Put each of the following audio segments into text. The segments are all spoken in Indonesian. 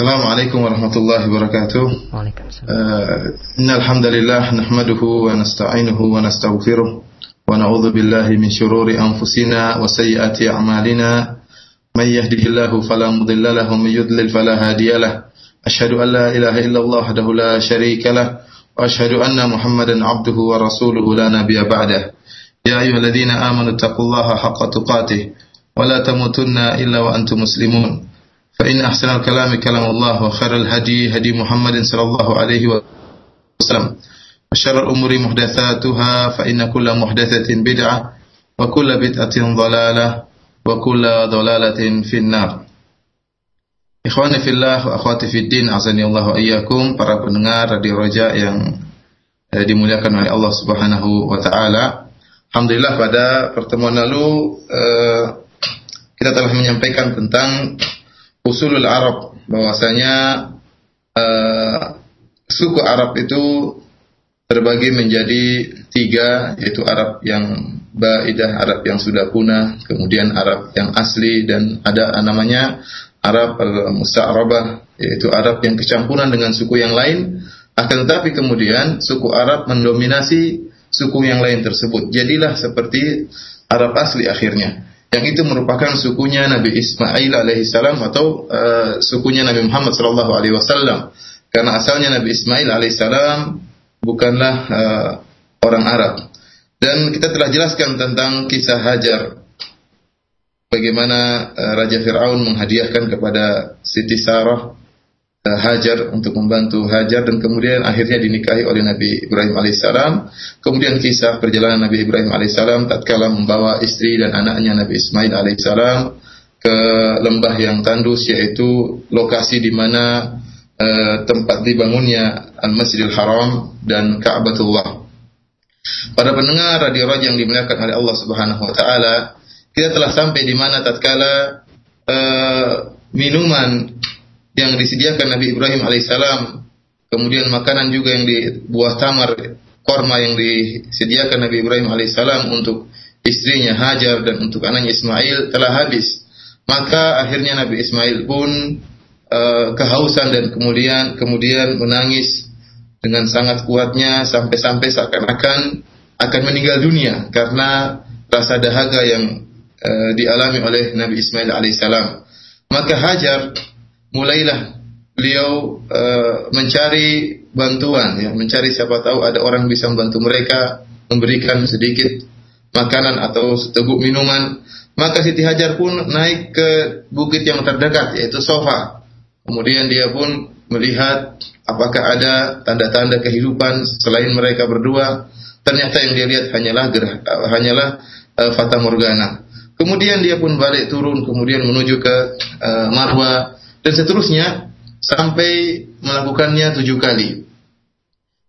السلام عليكم ورحمة الله وبركاته وعليكم السلام آه إن الحمد لله نحمده ونستعينه ونستغفره ونعوذ بالله من شرور أنفسنا وسيئات أعمالنا من يهده الله فلا مضل له ومن يضلل فلا هادي له أشهد أن لا إله إلا الله وحده لا شريك له وأشهد أن محمدا عبده ورسوله لا نبي بعده يا أيها الذين آمنوا اتقوا الله حق تقاته ولا تموتن إلا وأنتم مسلمون فإن أحسن الكلام كلام الله وخير الهدي هدي محمد صلى الله عليه وسلم وشر الأمور محدثاتها فإن كل محدثة بدعة وكل بدعة ضلالة وكل ضلالة في النار Ikhwani fillah wa akhwati fiddin azani Allah wa iyyakum para pendengar Radio Roja yang eh, dimuliakan oleh Allah Subhanahu wa taala. Alhamdulillah pada pertemuan lalu eh, kita telah menyampaikan tentang usulul Arab bahwasanya uh, suku Arab itu terbagi menjadi tiga yaitu Arab yang baidah, Arab yang sudah punah, kemudian Arab yang asli dan ada namanya Arab al-musta'rabah yaitu Arab yang kecampuran dengan suku yang lain akan tetapi kemudian suku Arab mendominasi suku yang lain tersebut. Jadilah seperti Arab asli akhirnya yang itu merupakan sukunya Nabi Ismail alaihissalam atau uh, sukunya Nabi Muhammad sallallahu alaihi wasallam. Karena asalnya Nabi Ismail alaihissalam bukanlah uh, orang Arab. Dan kita telah jelaskan tentang kisah Hajar. Bagaimana uh, Raja Fir'aun menghadiahkan kepada Siti Sarah Hajar untuk membantu Hajar dan kemudian akhirnya dinikahi oleh Nabi Ibrahim alaihissalam. Kemudian kisah perjalanan Nabi Ibrahim alaihissalam tatkala membawa istri dan anaknya Nabi Ismail alaihissalam ke lembah yang tandus yaitu lokasi di mana uh, tempat dibangunnya Al-Masjidil Haram dan Ka'batullah. Pada pendengar radio Raja yang dimuliakan oleh Allah Subhanahu wa taala, kita telah sampai di mana tatkala uh, minuman yang disediakan Nabi Ibrahim alaihissalam, kemudian makanan juga yang di buah tamar, korma yang disediakan Nabi Ibrahim alaihissalam untuk istrinya Hajar dan untuk anaknya Ismail telah habis. Maka akhirnya Nabi Ismail pun uh, kehausan dan kemudian kemudian menangis dengan sangat kuatnya sampai-sampai seakan-akan akan meninggal dunia karena rasa dahaga yang uh, dialami oleh Nabi Ismail alaihissalam. Maka Hajar mulailah beliau uh, mencari bantuan ya mencari siapa tahu ada orang bisa membantu mereka memberikan sedikit makanan atau seteguk minuman. Maka Siti Hajar pun naik ke bukit yang terdekat yaitu Sofa. Kemudian dia pun melihat apakah ada tanda-tanda kehidupan selain mereka berdua. Ternyata yang dia lihat hanyalah gerah, hanyalah uh, fata morgana. Kemudian dia pun balik turun kemudian menuju ke uh, Marwa dan seterusnya sampai melakukannya tujuh kali.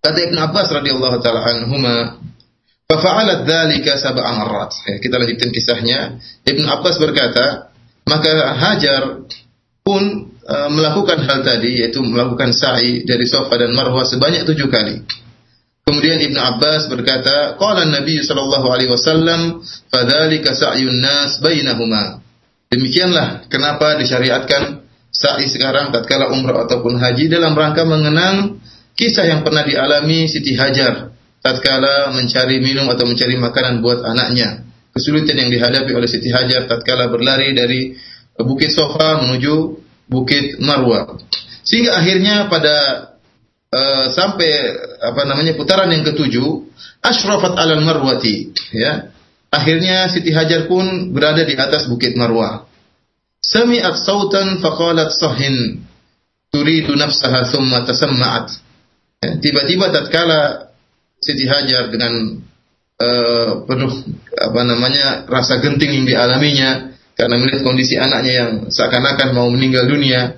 Kata Ibn Abbas radhiyallahu taala anhuma, "Fafa'alat dzalika sab'a marrat." Ya, kita lanjutkan kisahnya. Ibn Abbas berkata, maka Hajar pun uh, melakukan hal tadi yaitu melakukan sa'i dari Safa dan Marwah sebanyak tujuh kali. Kemudian Ibn Abbas berkata, "Qala Nabi sallallahu alaihi wasallam, fadzalika sa'yun nas bainahuma." Demikianlah kenapa disyariatkan sa'i sekarang tatkala umrah ataupun haji dalam rangka mengenang kisah yang pernah dialami Siti Hajar tatkala mencari minum atau mencari makanan buat anaknya. Kesulitan yang dihadapi oleh Siti Hajar tatkala berlari dari Bukit Sofa menuju Bukit Marwa. Sehingga akhirnya pada uh, sampai apa namanya putaran yang ketujuh, asyrafat alal marwati, ya. Akhirnya Siti Hajar pun berada di atas Bukit Marwah. Sami'at sautan faqalat sahin turidu nafsaha thumma tasamma'at. Ya, tiba-tiba tatkala Siti Hajar dengan uh, penuh apa namanya rasa genting yang dialaminya karena melihat kondisi anaknya yang seakan-akan mau meninggal dunia.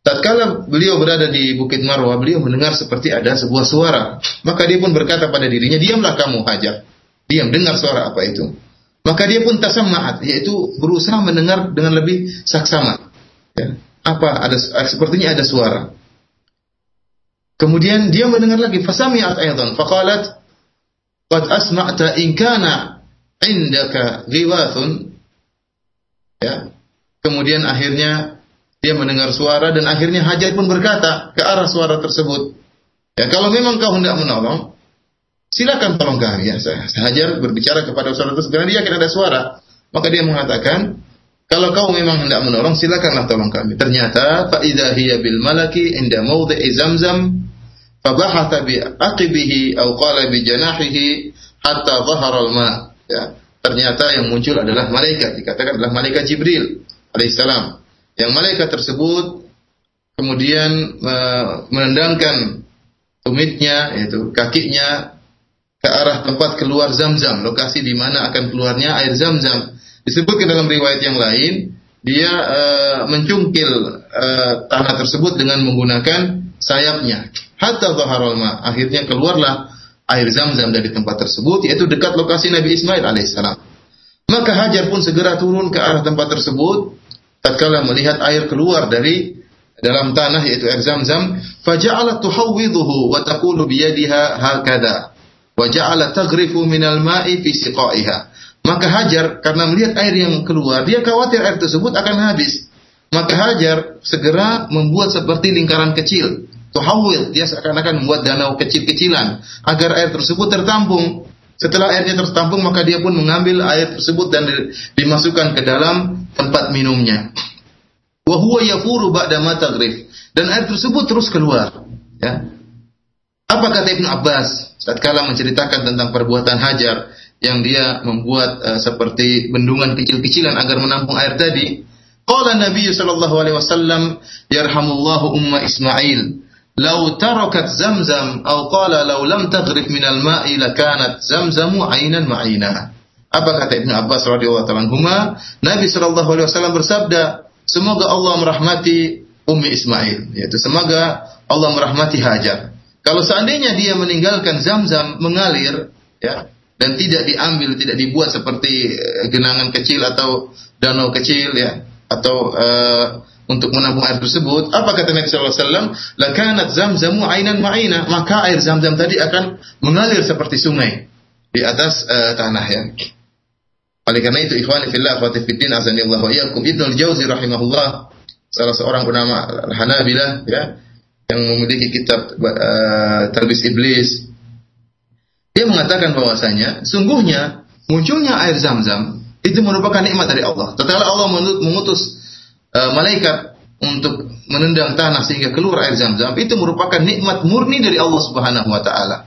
Tatkala beliau berada di Bukit Marwah, beliau mendengar seperti ada sebuah suara. Maka dia pun berkata pada dirinya, "Diamlah kamu, Hajar. Diam, dengar suara apa itu." Maka dia pun tasammaat, yaitu berusaha mendengar dengan lebih saksama. Ya. Apa ada sepertinya ada suara. Kemudian dia mendengar lagi fasami'at aidan faqalat qad asma'ta in kana indaka ghiwathun ya. Kemudian akhirnya dia mendengar suara dan akhirnya Hajar pun berkata ke arah suara tersebut. Ya, kalau memang kau hendak menolong, silakan tolong kami. Ya, Hajar berbicara kepada suara tersebut karena dia yakin ada suara. Maka dia mengatakan, kalau kau memang hendak menolong, silakanlah tolong kami. Ternyata fa idza hiya bil malaki inda mawdi'i zamzam fabahatha bi aqibihi aw qala bi janahihi hatta dhahara al-ma. Ya. Ternyata yang muncul adalah malaikat, dikatakan adalah malaikat Jibril alaihissalam. Yang malaikat tersebut kemudian uh, menendangkan tumitnya yaitu kakinya ke arah tempat keluar Zam-Zam, lokasi di mana akan keluarnya air Zam-Zam. Disebutkan dalam riwayat yang lain, dia uh, mencungkil uh, tanah tersebut dengan menggunakan sayapnya. Hatta zaharul ma. Akhirnya keluarlah air zam-zam dari tempat tersebut, yaitu dekat lokasi Nabi Ismail alaihissalam. Maka Hajar pun segera turun ke arah tempat tersebut, tatkala melihat air keluar dari dalam tanah yaitu air zam-zam, faja'alat tuhawwidhuhu wa taqulu biyadiha hakada. Wa ja'alat taghrifu minal ma'i fi. Maka Hajar karena melihat air yang keluar, dia khawatir air tersebut akan habis. Maka Hajar segera membuat seperti lingkaran kecil. Tuhawil, dia seakan-akan membuat danau kecil-kecilan agar air tersebut tertampung. Setelah airnya tertampung, maka dia pun mengambil air tersebut dan dimasukkan ke dalam tempat minumnya. Wahuwa yafuru ba'da. Dan air tersebut terus keluar. Ya. Apa kata Ibnu Abbas saat kala menceritakan tentang perbuatan Hajar yang dia membuat uh, seperti bendungan kecil-kecilan agar menampung air tadi. Qala Nabi sallallahu alaihi wasallam, "Yarhamullahu umma Ismail." Lau tarakat zamzam atau qala lau lam taghrif minal ma'i lakanat zamzamu ainan ma'ina. Apa kata Ibnu Abbas radhiyallahu taala anhuma? Nabi sallallahu alaihi wasallam bersabda, semoga Allah merahmati Ummi Ismail, yaitu semoga Allah merahmati Hajar. Kalau seandainya dia meninggalkan Zamzam mengalir, ya, dan tidak diambil, tidak dibuat seperti eh, genangan kecil atau danau kecil ya atau uh, untuk menampung air tersebut, apa kata Nabi wasallam? Lakanat zamzamu ainan ma'ina, maka air zam-zam tadi akan mengalir seperti sungai di atas uh, tanah ya. Oleh karena itu ikhwani fillah wa fiddin azanillahu wa iyyakum Ibnu al-Jauzi rahimahullah salah seorang ulama Hanabilah ya yang memiliki kitab uh, Talbis Iblis dia mengatakan bahwasanya sungguhnya munculnya air zam-zam itu merupakan nikmat dari Allah. Tatkala Allah mengutus uh, malaikat untuk menendang tanah sehingga keluar air zam-zam, itu merupakan nikmat murni dari Allah Subhanahu wa taala.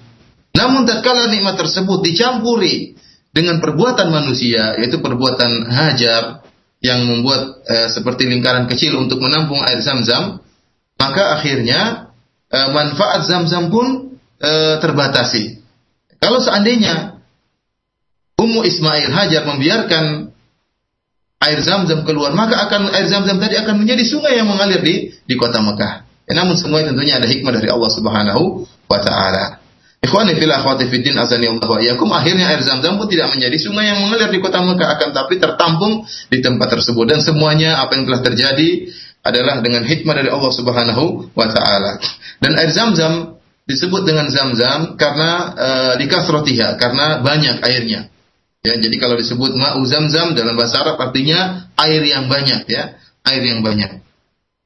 Namun tatkala nikmat tersebut dicampuri dengan perbuatan manusia, yaitu perbuatan hajar yang membuat uh, seperti lingkaran kecil untuk menampung air zam-zam, maka akhirnya uh, manfaat zam-zam pun uh, terbatasi. Kalau seandainya Ummu Ismail Hajar membiarkan air zam-zam keluar, maka akan air zam-zam tadi akan menjadi sungai yang mengalir di di kota Mekah. Ya, namun semuanya tentunya ada hikmah dari Allah Subhanahu wa taala. Ikhwani fil akhwati fiddin azani Allah wa iyyakum akhirnya air zam-zam pun tidak menjadi sungai yang mengalir di kota Mekah akan tapi tertampung di tempat tersebut dan semuanya apa yang telah terjadi adalah dengan hikmah dari Allah Subhanahu wa taala. Dan air zam-zam disebut dengan zam-zam karena uh, dikasrotiha, karena banyak airnya. Ya, jadi kalau disebut ma'u zam-zam dalam bahasa Arab artinya air yang banyak ya, air yang banyak.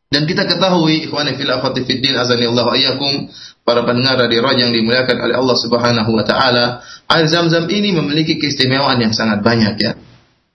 Dan kita ketahui ikhwani fil afati fiddin azanillahu ayyakum para pendengar radio yang dimuliakan oleh Allah Subhanahu wa taala, air zam-zam ini memiliki keistimewaan yang sangat banyak ya.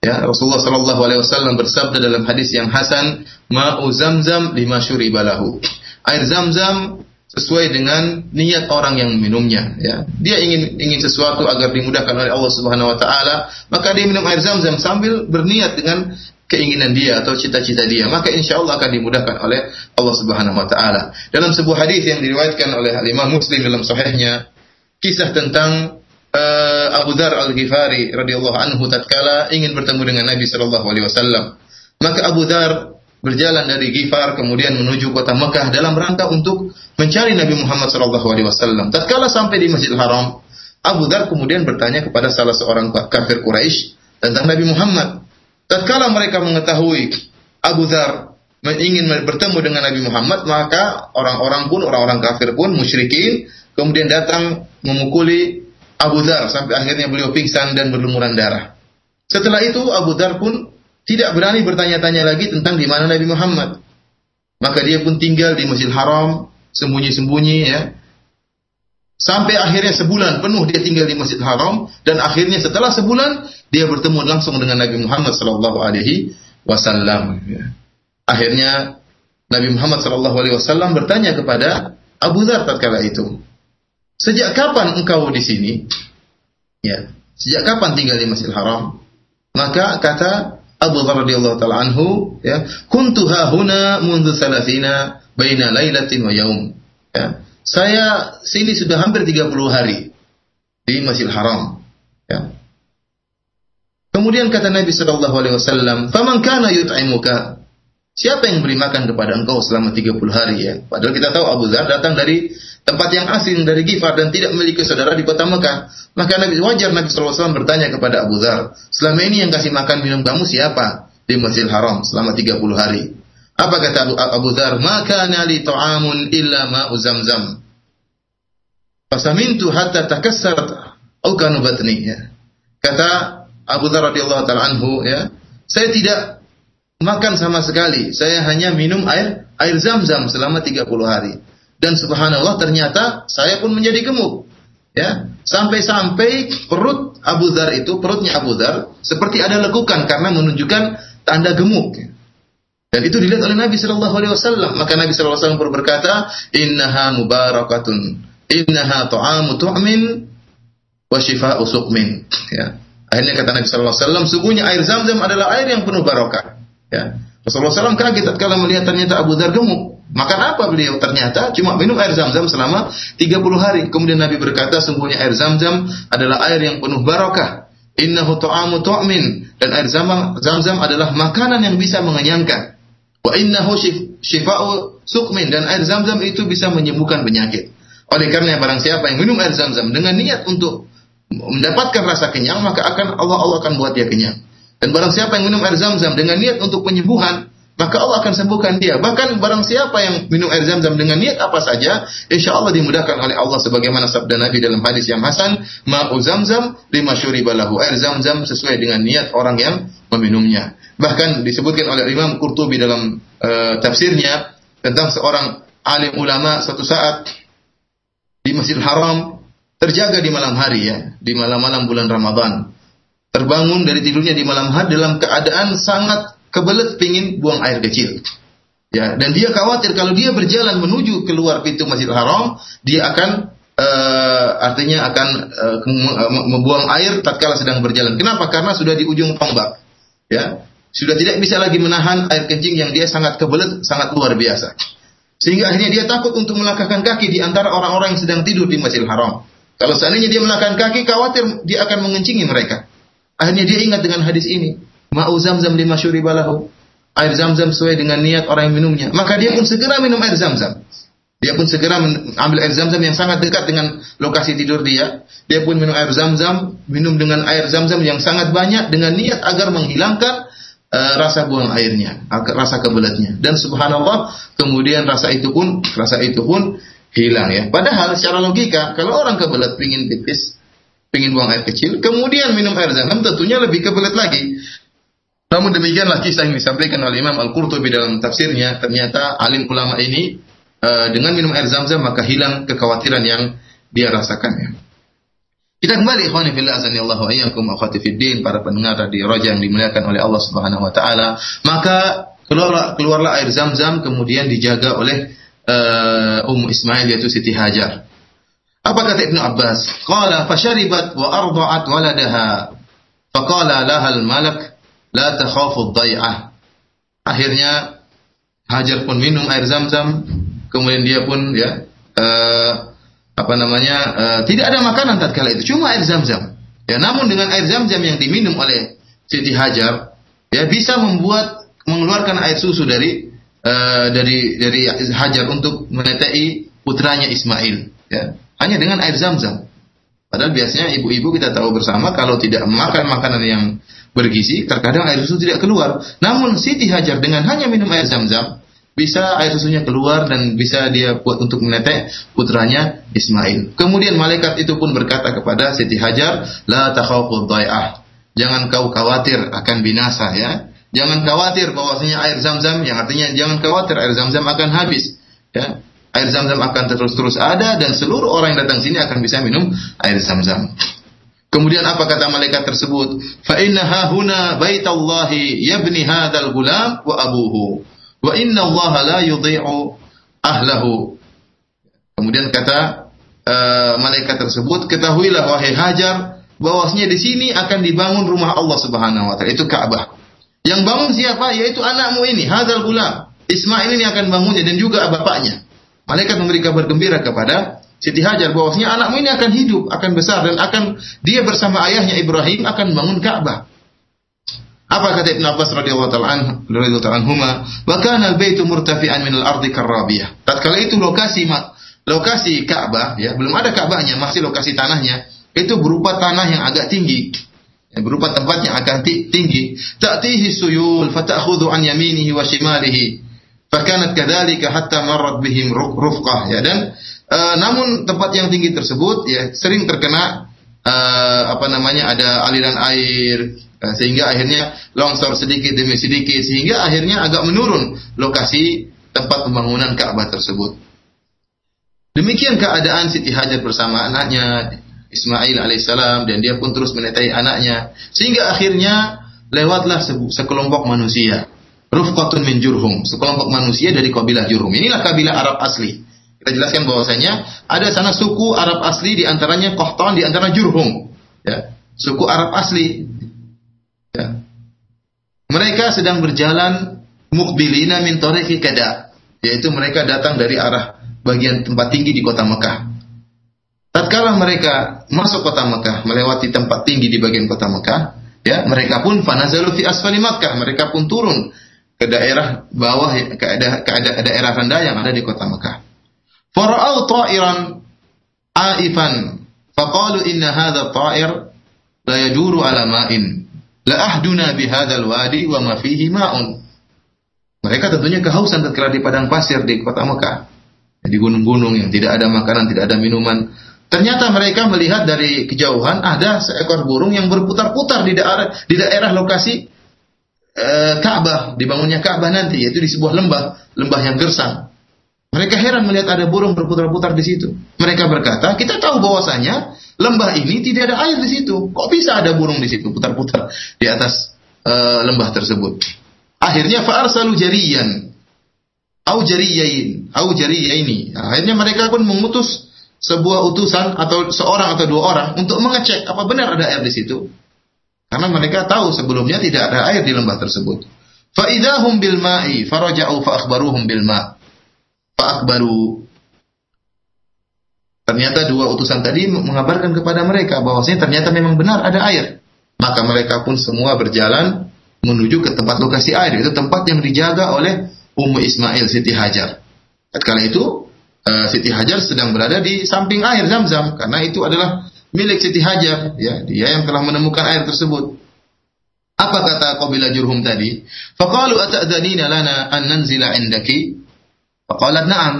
Ya, Rasulullah sallallahu alaihi wasallam bersabda dalam hadis yang hasan, "Ma'u zam-zam lima syuribalahu." Air zam-zam sesuai dengan niat orang yang minumnya ya. Dia ingin ingin sesuatu agar dimudahkan oleh Allah Subhanahu wa taala maka dia minum air zam-zam sambil berniat dengan keinginan dia atau cita-cita dia. Maka insya Allah akan dimudahkan oleh Allah Subhanahu wa taala. Dalam sebuah hadis yang diriwayatkan oleh Imam Muslim dalam sahihnya kisah tentang uh, Abu Dzar Al-Ghifari radhiyallahu anhu tatkala ingin bertemu dengan Nabi sallallahu alaihi wasallam maka Abu Dzar berjalan dari Gifar kemudian menuju kota Mekah dalam rangka untuk mencari Nabi Muhammad SAW. Tatkala sampai di Masjidil Haram, Abu Dhar kemudian bertanya kepada salah seorang kafir Quraisy tentang Nabi Muhammad. Tatkala mereka mengetahui Abu Dhar ingin bertemu dengan Nabi Muhammad, maka orang-orang pun, orang-orang kafir pun, musyrikin, kemudian datang memukuli Abu Dhar sampai akhirnya beliau pingsan dan berlumuran darah. Setelah itu Abu Dhar pun tidak berani bertanya-tanya lagi tentang di mana Nabi Muhammad. Maka dia pun tinggal di Masjidil Haram sembunyi-sembunyi ya. Sampai akhirnya sebulan penuh dia tinggal di Masjidil Haram dan akhirnya setelah sebulan dia bertemu langsung dengan Nabi Muhammad sallallahu alaihi wasallam ya. Akhirnya Nabi Muhammad sallallahu alaihi wasallam bertanya kepada Abu Dzar tatkala itu, "Sejak kapan engkau di sini?" Ya, sejak kapan tinggal di Masjidil Haram? Maka kata Abu Dzar radhiyallahu taala anhu, ya, "Kuntu huna mundu salasina baina lailatin wa yaum." Ya. Saya sini sudah hampir 30 hari di Masjidil Haram. Ya. Kemudian kata Nabi sallallahu alaihi wasallam, "Faman kana yut'imuka?" Siapa yang beri makan kepada engkau selama 30 hari ya? Padahal kita tahu Abu Dzar datang dari tempat yang asing dari Gifar dan tidak memiliki saudara di kota Mekah. Maka Nabi wajar Nabi SAW bertanya kepada Abu Dzar, selama ini yang kasih makan minum kamu siapa di Masjidil Haram selama 30 hari? Apa kata Abu, Abu Dzar? Maka nali ta'amun illa ma'u zamzam. Fasamintu hatta takassarat au kanu batni ya. Kata Abu Dzar radhiyallahu taala anhu ya, saya tidak makan sama sekali. Saya hanya minum air air zam-zam selama 30 hari. Dan subhanallah ternyata saya pun menjadi gemuk. Ya, sampai-sampai perut Abu Dhar itu, perutnya Abu Dhar seperti ada lekukan karena menunjukkan tanda gemuk. Dan itu dilihat oleh Nabi Shallallahu Alaihi Wasallam. Maka Nabi Shallallahu Alaihi Wasallam berkata, Innaha mubarakatun, innaha tu'amu tu'min, wa shifa'u suqmin. Ya. Akhirnya kata Nabi Shallallahu Alaihi Wasallam, sungguhnya air zam-zam adalah air yang penuh barokah. Ya. Rasulullah SAW kaget tatkala melihat ternyata Abu Dhar gemuk. Makan apa beliau? Ternyata cuma minum air zam-zam selama 30 hari. Kemudian Nabi berkata, sungguhnya air zam-zam adalah air yang penuh barokah. Innahu ta'amu tu'min. Dan air zam-zam adalah makanan yang bisa mengenyangkan. Wa innahu shifa'u sukmin. Dan air zam-zam itu bisa menyembuhkan penyakit. Oleh karena barang siapa yang minum air zam-zam dengan niat untuk mendapatkan rasa kenyang, maka akan Allah Allah akan buat dia kenyang. Dan barang siapa yang minum air zam-zam dengan niat untuk penyembuhan, maka Allah akan sembuhkan dia. Bahkan barang siapa yang minum air zam-zam dengan niat apa saja, insya Allah dimudahkan oleh Allah sebagaimana sabda Nabi dalam hadis yang hasan, ma'u zam-zam lima balahu. Air zam-zam sesuai dengan niat orang yang meminumnya. Bahkan disebutkan oleh Imam Qurtubi dalam uh, tafsirnya tentang seorang alim ulama suatu saat di Masjidil Haram terjaga di malam hari ya, di malam-malam bulan Ramadan terbangun dari tidurnya di malam hari dalam keadaan sangat kebelet pingin buang air kecil. Ya, dan dia khawatir kalau dia berjalan menuju keluar pintu Masjidil Haram, dia akan uh, artinya akan uh, membuang air tatkala sedang berjalan. Kenapa? Karena sudah di ujung tombak. Ya, sudah tidak bisa lagi menahan air kencing yang dia sangat kebelet, sangat luar biasa. Sehingga akhirnya dia takut untuk melangkahkan kaki di antara orang-orang yang sedang tidur di Masjidil Haram. Kalau seandainya dia melangkahkan kaki, khawatir dia akan mengencingi mereka. Akhirnya dia ingat dengan hadis ini. Ma'u zamzam lima balahu. Air zam-zam sesuai dengan niat orang yang minumnya. Maka dia pun segera minum air zam-zam. Dia pun segera ambil air zam-zam yang sangat dekat dengan lokasi tidur dia. Dia pun minum air zam-zam, minum dengan air zam-zam yang sangat banyak dengan niat agar menghilangkan uh, rasa buang airnya, rasa kebelatnya. Dan subhanallah, kemudian rasa itu pun rasa itu pun hilang ya. Padahal secara logika, kalau orang kebelat ingin pipis, ingin buang air kecil, kemudian minum air zam-zam tentunya lebih kebelet lagi. Namun demikianlah kisah yang disampaikan oleh Imam Al-Qurtubi dalam tafsirnya, ternyata alim ulama ini uh, dengan minum air zam-zam maka hilang kekhawatiran yang dia rasakan Kita kembali ikhwani fillah azani Allah wa iyyakum akhwati fiddin para pendengar di Raja yang dimuliakan oleh Allah Subhanahu wa taala, maka keluarlah keluarlah air zam-zam kemudian dijaga oleh uh, Ummu Ismail yaitu Siti Hajar. Apa kata Ibnu Abbas? Qala fasharibat wa arda'at waladaha. Faqala laha al-malak la takhafu dhai'ah. Akhirnya Hajar pun minum air Zam-Zam, kemudian dia pun ya uh, apa namanya? Uh, tidak ada makanan tatkala itu, cuma air Zam-Zam. Ya, namun dengan air Zam-Zam yang diminum oleh Siti Hajar, ya bisa membuat mengeluarkan air susu dari uh, dari dari Hajar untuk menetai putranya Ismail, ya hanya dengan air zam-zam. Padahal biasanya ibu-ibu kita tahu bersama kalau tidak makan makanan yang bergizi, terkadang air susu tidak keluar. Namun Siti Hajar dengan hanya minum air zam-zam, bisa air susunya keluar dan bisa dia buat untuk menetek putranya Ismail. Kemudian malaikat itu pun berkata kepada Siti Hajar, la takhafu dhai'ah. Jangan kau khawatir akan binasa ya. Jangan khawatir bahwasanya air zam-zam yang artinya jangan khawatir air zam-zam akan habis. Ya. Air zam-zam akan terus-terus ada dan seluruh orang yang datang sini akan bisa minum air zam-zam. Kemudian apa kata malaikat tersebut? Fa inna hahuna baitallahi yabni hadzal gulam wa abuhu. Wa inna Allah la yudhi'u ahlahu. Kemudian kata uh, malaikat tersebut, ketahuilah wahai Hajar bahwasanya di sini akan dibangun rumah Allah Subhanahu wa taala, itu Ka'bah. Yang bangun siapa? Yaitu anakmu ini, Hadal Gulam. Ismail ini akan bangunnya dan juga bapaknya. Malaikat memberi kabar gembira kepada Siti Hajar bahwasanya anakmu ini akan hidup, akan besar dan akan dia bersama ayahnya Ibrahim akan bangun Ka'bah. Apa kata Ibn Abbas radhiyallahu taala anhu? "Wa kana al-baitu murtafi'an min al-ardi karrabiyah." Tatkala itu lokasi lokasi Ka'bah ya, belum ada Ka'bahnya, masih lokasi tanahnya, itu berupa tanah yang agak tinggi ya, berupa tempat yang akan tinggi ta'tihi suyul fata'khudhu an yaminihi wa shimalihi fakanat kadzalika hatta marrat bihim rufqah ya dan e, namun tempat yang tinggi tersebut ya sering terkena e, apa namanya ada aliran air e, sehingga akhirnya longsor sedikit demi sedikit sehingga akhirnya agak menurun lokasi tempat pembangunan Ka'bah tersebut demikian keadaan Siti Hajar bersama anaknya Ismail alaihissalam dan dia pun terus menetai anaknya sehingga akhirnya lewatlah sekelompok manusia Rufqatun min Jurhum, sekelompok manusia dari kabilah Jurhum. Inilah kabilah Arab asli. Kita jelaskan bahwasanya ada sana suku Arab asli di antaranya Qahtan di antara Jurhum. Ya, suku Arab asli. Ya. Mereka sedang berjalan mukbilina min kada, yaitu mereka datang dari arah bagian tempat tinggi di kota Mekah. Tatkala mereka masuk kota Mekah, melewati tempat tinggi di bagian kota Mekah, ya, mereka pun fanazalu fi asfali Mekah, mereka pun turun ke daerah bawah ke, ada, ke daerah rendah yang ada di kota Mekah. Aifan faqalu inna hadha ta'ir la yaduru ala ma'in la ahduna bi hadzal wadi wa ma fihi ma'un. Mereka tentunya kehausan tatkala di padang pasir di kota Mekah. Di gunung-gunung yang tidak ada makanan, tidak ada minuman. Ternyata mereka melihat dari kejauhan ada seekor burung yang berputar-putar di daerah di daerah lokasi e, Ka'bah, dibangunnya Ka'bah nanti yaitu di sebuah lembah, lembah yang gersang. Mereka heran melihat ada burung berputar-putar di situ. Mereka berkata, kita tahu bahwasanya lembah ini tidak ada air di situ. Kok bisa ada burung di situ putar-putar di atas e, lembah tersebut? Akhirnya fa'arsalu jariyan au jariyain, au jariyaini. Akhirnya mereka pun mengutus sebuah utusan atau seorang atau dua orang untuk mengecek apa benar ada air di situ. Karena mereka tahu sebelumnya tidak ada air di lembah tersebut. Fa'idahum bil ma'i faraja'u fa'akhbaruhum bil ma' fa'akhbaru Ternyata dua utusan tadi mengabarkan kepada mereka bahwasanya ternyata memang benar ada air. Maka mereka pun semua berjalan menuju ke tempat lokasi air. Itu tempat yang dijaga oleh Ummu Ismail Siti Hajar. Ketika itu uh, Siti Hajar sedang berada di samping air Zam-Zam karena itu adalah milik Siti Hajar ya dia yang telah menemukan air tersebut apa kata kabilah Jurhum tadi faqalu ata'dhanina lana an nanzila indaki faqalat na'am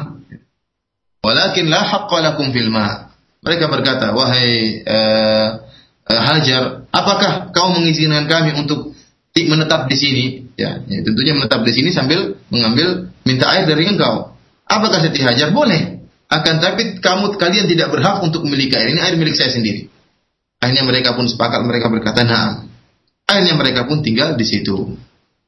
walakin la haqqa lakum fil ma mereka berkata wahai uh, uh, Hajar apakah kau mengizinkan kami untuk menetap di sini ya, ya tentunya menetap di sini sambil mengambil minta air dari engkau Apakah Siti Hajar? Boleh. Akan tapi kamu kalian tidak berhak untuk memiliki air. Ini air milik saya sendiri. Akhirnya mereka pun sepakat, mereka berkata, nah. Akhirnya mereka pun tinggal di situ.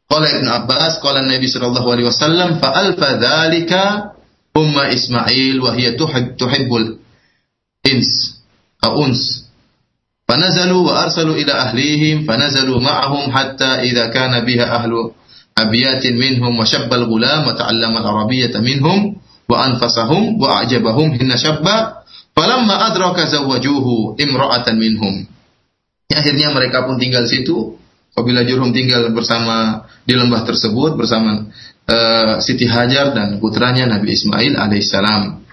Qala Ibn Abbas, qala Nabi sallallahu alaihi wasallam, fa alfa dzalika umma Ismail wa hiya tuhibbul ins au uns. فنزلوا وأرسلوا إلى أهليهم فنزلوا معهم حتى إذا كان بها أهل abiyatin minhum wa syabbal gulam wa ta'allama al-arabiyyata minhum wa anfasahum wa a'jabahum hinna syabba falamma adraka zawwajuhu imra'atan minhum ya, akhirnya mereka pun tinggal situ apabila Jurhum tinggal bersama di lembah tersebut bersama uh, Siti Hajar dan putranya Nabi Ismail alaihissalam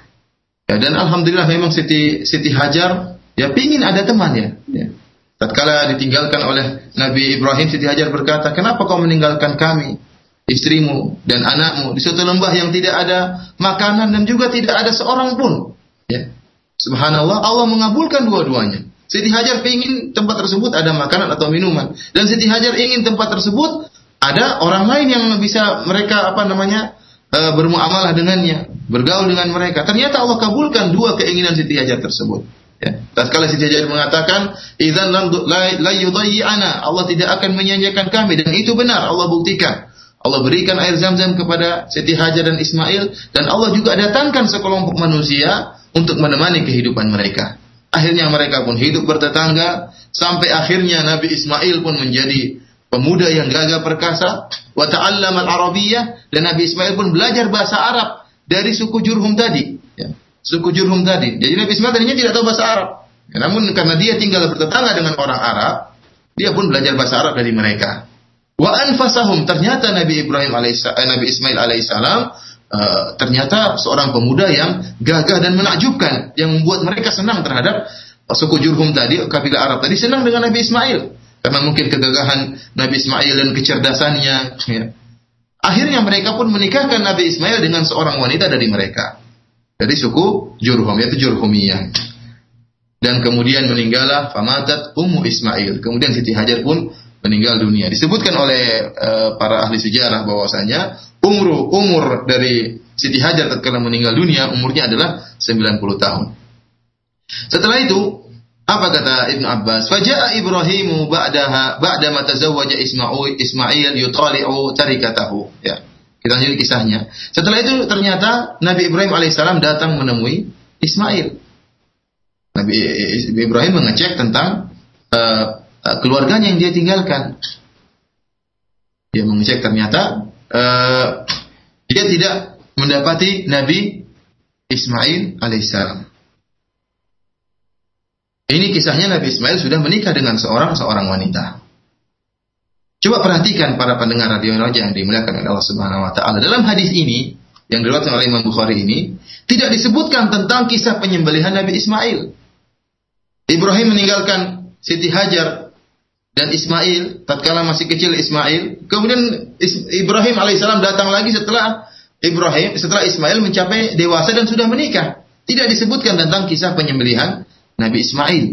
ya, dan alhamdulillah memang Siti Siti Hajar ya pingin ada teman ya, ya Tatkala ditinggalkan oleh Nabi Ibrahim, Siti Hajar berkata, kenapa kau meninggalkan kami, istrimu dan anakmu di suatu lembah yang tidak ada makanan dan juga tidak ada seorang pun. Ya. Subhanallah, Allah mengabulkan dua-duanya. Siti Hajar ingin tempat tersebut ada makanan atau minuman. Dan Siti Hajar ingin tempat tersebut ada orang lain yang bisa mereka apa namanya e, bermuamalah dengannya, bergaul dengan mereka. Ternyata Allah kabulkan dua keinginan Siti Hajar tersebut. Ya. Tatkala Siti Hajar mengatakan, "Idzan la yudayyi'ana." Allah tidak akan menyanyiakan kami dan itu benar, Allah buktikan. Allah berikan air zam-zam kepada Siti Hajar dan Ismail dan Allah juga datangkan sekelompok manusia untuk menemani kehidupan mereka. Akhirnya mereka pun hidup bertetangga sampai akhirnya Nabi Ismail pun menjadi pemuda yang gagah perkasa, wa ta'allama al-arabiyyah dan Nabi Ismail pun belajar bahasa Arab dari suku Jurhum tadi, ya. Suku Jurhum tadi. Jadi Nabi Ismail tadinya tidak tahu bahasa Arab. Ya, namun karena dia tinggal bertetangga dengan orang Arab, dia pun belajar bahasa Arab dari mereka. Wa anfasahum ternyata Nabi Ibrahim alaihissalam, eh, Nabi Ismail alaihissalam uh, ternyata seorang pemuda yang gagah dan menakjubkan yang membuat mereka senang terhadap suku Jurhum tadi, kabilah Arab tadi senang dengan Nabi Ismail. Karena mungkin kegagahan Nabi Ismail dan kecerdasannya. Ya. Akhirnya mereka pun menikahkan Nabi Ismail dengan seorang wanita dari mereka. Dari suku Jurhum, yaitu Jurhumiyah. Dan kemudian meninggallah Famatat Ummu Ismail. Kemudian Siti Hajar pun meninggal dunia. Disebutkan oleh uh, para ahli sejarah bahwasanya umur umur dari Siti Hajar ketika meninggal dunia umurnya adalah 90 tahun. Setelah itu apa kata Ibnu Abbas? Faja'a Ibrahimu ba'daha ba'da ma tazawwaja Ismail Ismail yutali'u tarikatahu. Ya. Kita lanjut kisahnya. Setelah itu ternyata Nabi Ibrahim alaihissalam datang menemui Ismail. Nabi Ibrahim mengecek tentang uh, keluarganya yang dia tinggalkan. Dia mengecek ternyata uh, dia tidak mendapati Nabi Ismail alaihissalam. Ini kisahnya Nabi Ismail sudah menikah dengan seorang seorang wanita. Coba perhatikan para pendengar radio raja yang dimuliakan oleh Allah Subhanahu wa taala. Dalam hadis ini yang diriwayatkan oleh Imam Bukhari ini tidak disebutkan tentang kisah penyembelihan Nabi Ismail. Ibrahim meninggalkan Siti Hajar dan Ismail tatkala masih kecil Ismail. Kemudian Ibrahim alaihissalam datang lagi setelah Ibrahim setelah Ismail mencapai dewasa dan sudah menikah. Tidak disebutkan tentang kisah penyembelihan Nabi Ismail.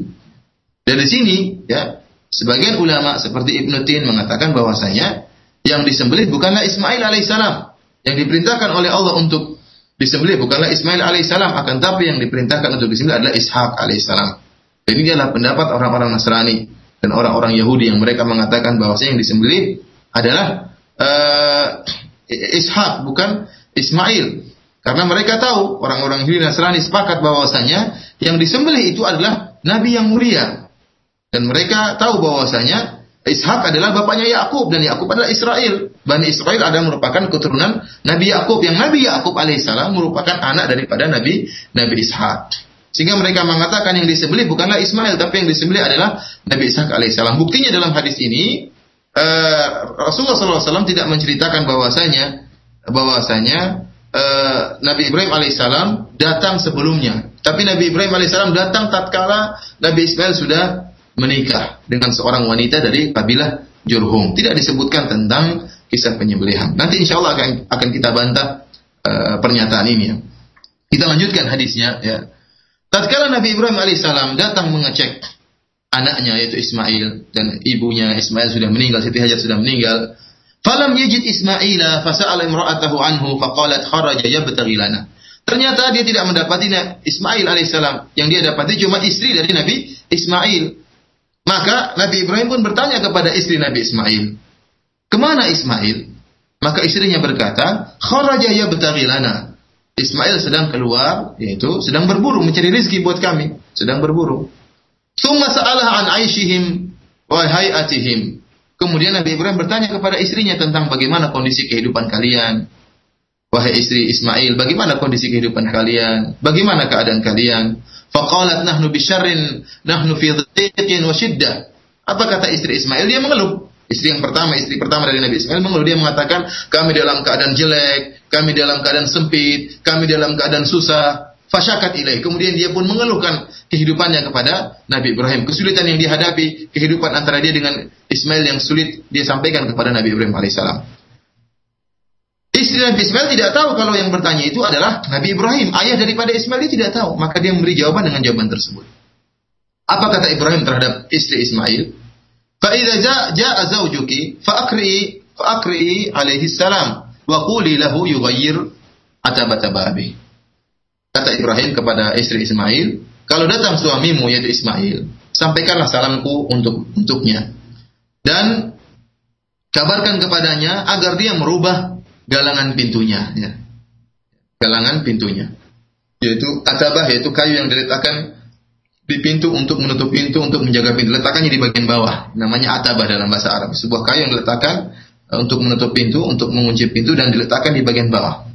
Dari sini, ya, sebagian ulama seperti Ibnu Tin mengatakan bahwasanya yang disembelih bukanlah Ismail alaihissalam. Yang diperintahkan oleh Allah untuk disembelih bukanlah Ismail alaihissalam, akan tapi yang diperintahkan untuk disembelih adalah Ishak alaihissalam. Ini adalah pendapat orang-orang Nasrani dan orang-orang Yahudi yang mereka mengatakan bahwasanya yang disembelih adalah uh, Ishak bukan Ismail. Karena mereka tahu orang-orang Yahudi Nasrani sepakat bahwasanya yang disembelih itu adalah nabi yang mulia. Dan mereka tahu bahwasanya Ishak adalah bapaknya Yakub dan Yakub adalah Israel. Bani Israel ada merupakan keturunan Nabi Yakub yang Nabi Yakub alaihissalam merupakan anak daripada Nabi Nabi Ishak. Sehingga mereka mengatakan yang disembelih bukanlah Ismail tapi yang disembelih adalah Nabi Ishak alaihissalam. Buktinya dalam hadis ini uh, Rasulullah SAW tidak menceritakan bahwasanya bahwasanya uh, Nabi Ibrahim alaihissalam datang sebelumnya. Tapi Nabi Ibrahim alaihissalam datang tatkala Nabi Ismail sudah menikah dengan seorang wanita dari kabilah Jurhum. Tidak disebutkan tentang kisah penyembelihan. Nanti insya Allah akan, akan kita bantah uh, pernyataan ini. Kita lanjutkan hadisnya. Ya. Tatkala Nabi Ibrahim alaihissalam datang mengecek anaknya yaitu Ismail dan ibunya Ismail sudah meninggal, Siti Hajar sudah meninggal. Falam yajid Ismaila fasa'ala imra'atahu anhu faqalat kharaja yabtaghi lana. Ternyata dia tidak mendapati Ismail alaihissalam. Yang dia dapati cuma istri dari Nabi Ismail. Maka Nabi Ibrahim pun bertanya kepada istri Nabi Ismail. Ke mana Ismail? Maka istrinya berkata, kharaja yabtaghi lana. Ismail sedang keluar, yaitu sedang berburu, mencari rezeki buat kami. Sedang berburu. Summa sa'alah an aishihim wa hayatihim. Kemudian Nabi Ibrahim bertanya kepada istrinya tentang bagaimana kondisi kehidupan kalian. Wahai istri Ismail, bagaimana kondisi kehidupan kalian? Bagaimana keadaan kalian? Faqalat nahnu bisyarrin, nahnu fi dhiqin wa shiddah. Apa kata istri Ismail? Dia mengeluh. Istri yang pertama, istri pertama dari Nabi Ismail mengeluh. Dia mengatakan, kami dalam keadaan jelek, kami dalam keadaan sempit, kami dalam keadaan susah. Fasyakat ilaih. Kemudian dia pun mengeluhkan kehidupannya kepada Nabi Ibrahim. Kesulitan yang dihadapi, kehidupan antara dia dengan Ismail yang sulit dia sampaikan kepada Nabi Ibrahim alaihissalam. Istri Nabi Ismail tidak tahu kalau yang bertanya itu adalah Nabi Ibrahim. Ayah daripada Ismail dia tidak tahu. Maka dia memberi jawaban dengan jawaban tersebut. Apa kata Ibrahim terhadap istri Ismail? فإذا جاء جاء زوجك فأقرئي فأقرئي عليه السلام alaihi salam يغير quli lahu. Kata Ibrahim kepada istri Ismail, kalau datang suamimu yaitu Ismail, sampaikanlah salamku untuk untuknya dan kabarkan kepadanya agar dia merubah galangan pintunya ya. Galangan pintunya yaitu atabah yaitu kayu yang diletakkan di pintu untuk menutup pintu untuk menjaga pintu. Letakkannya di bagian bawah. Namanya atabah dalam bahasa Arab. Sebuah kayu yang diletakkan e, untuk menutup pintu, untuk mengunci pintu dan diletakkan di bagian bawah.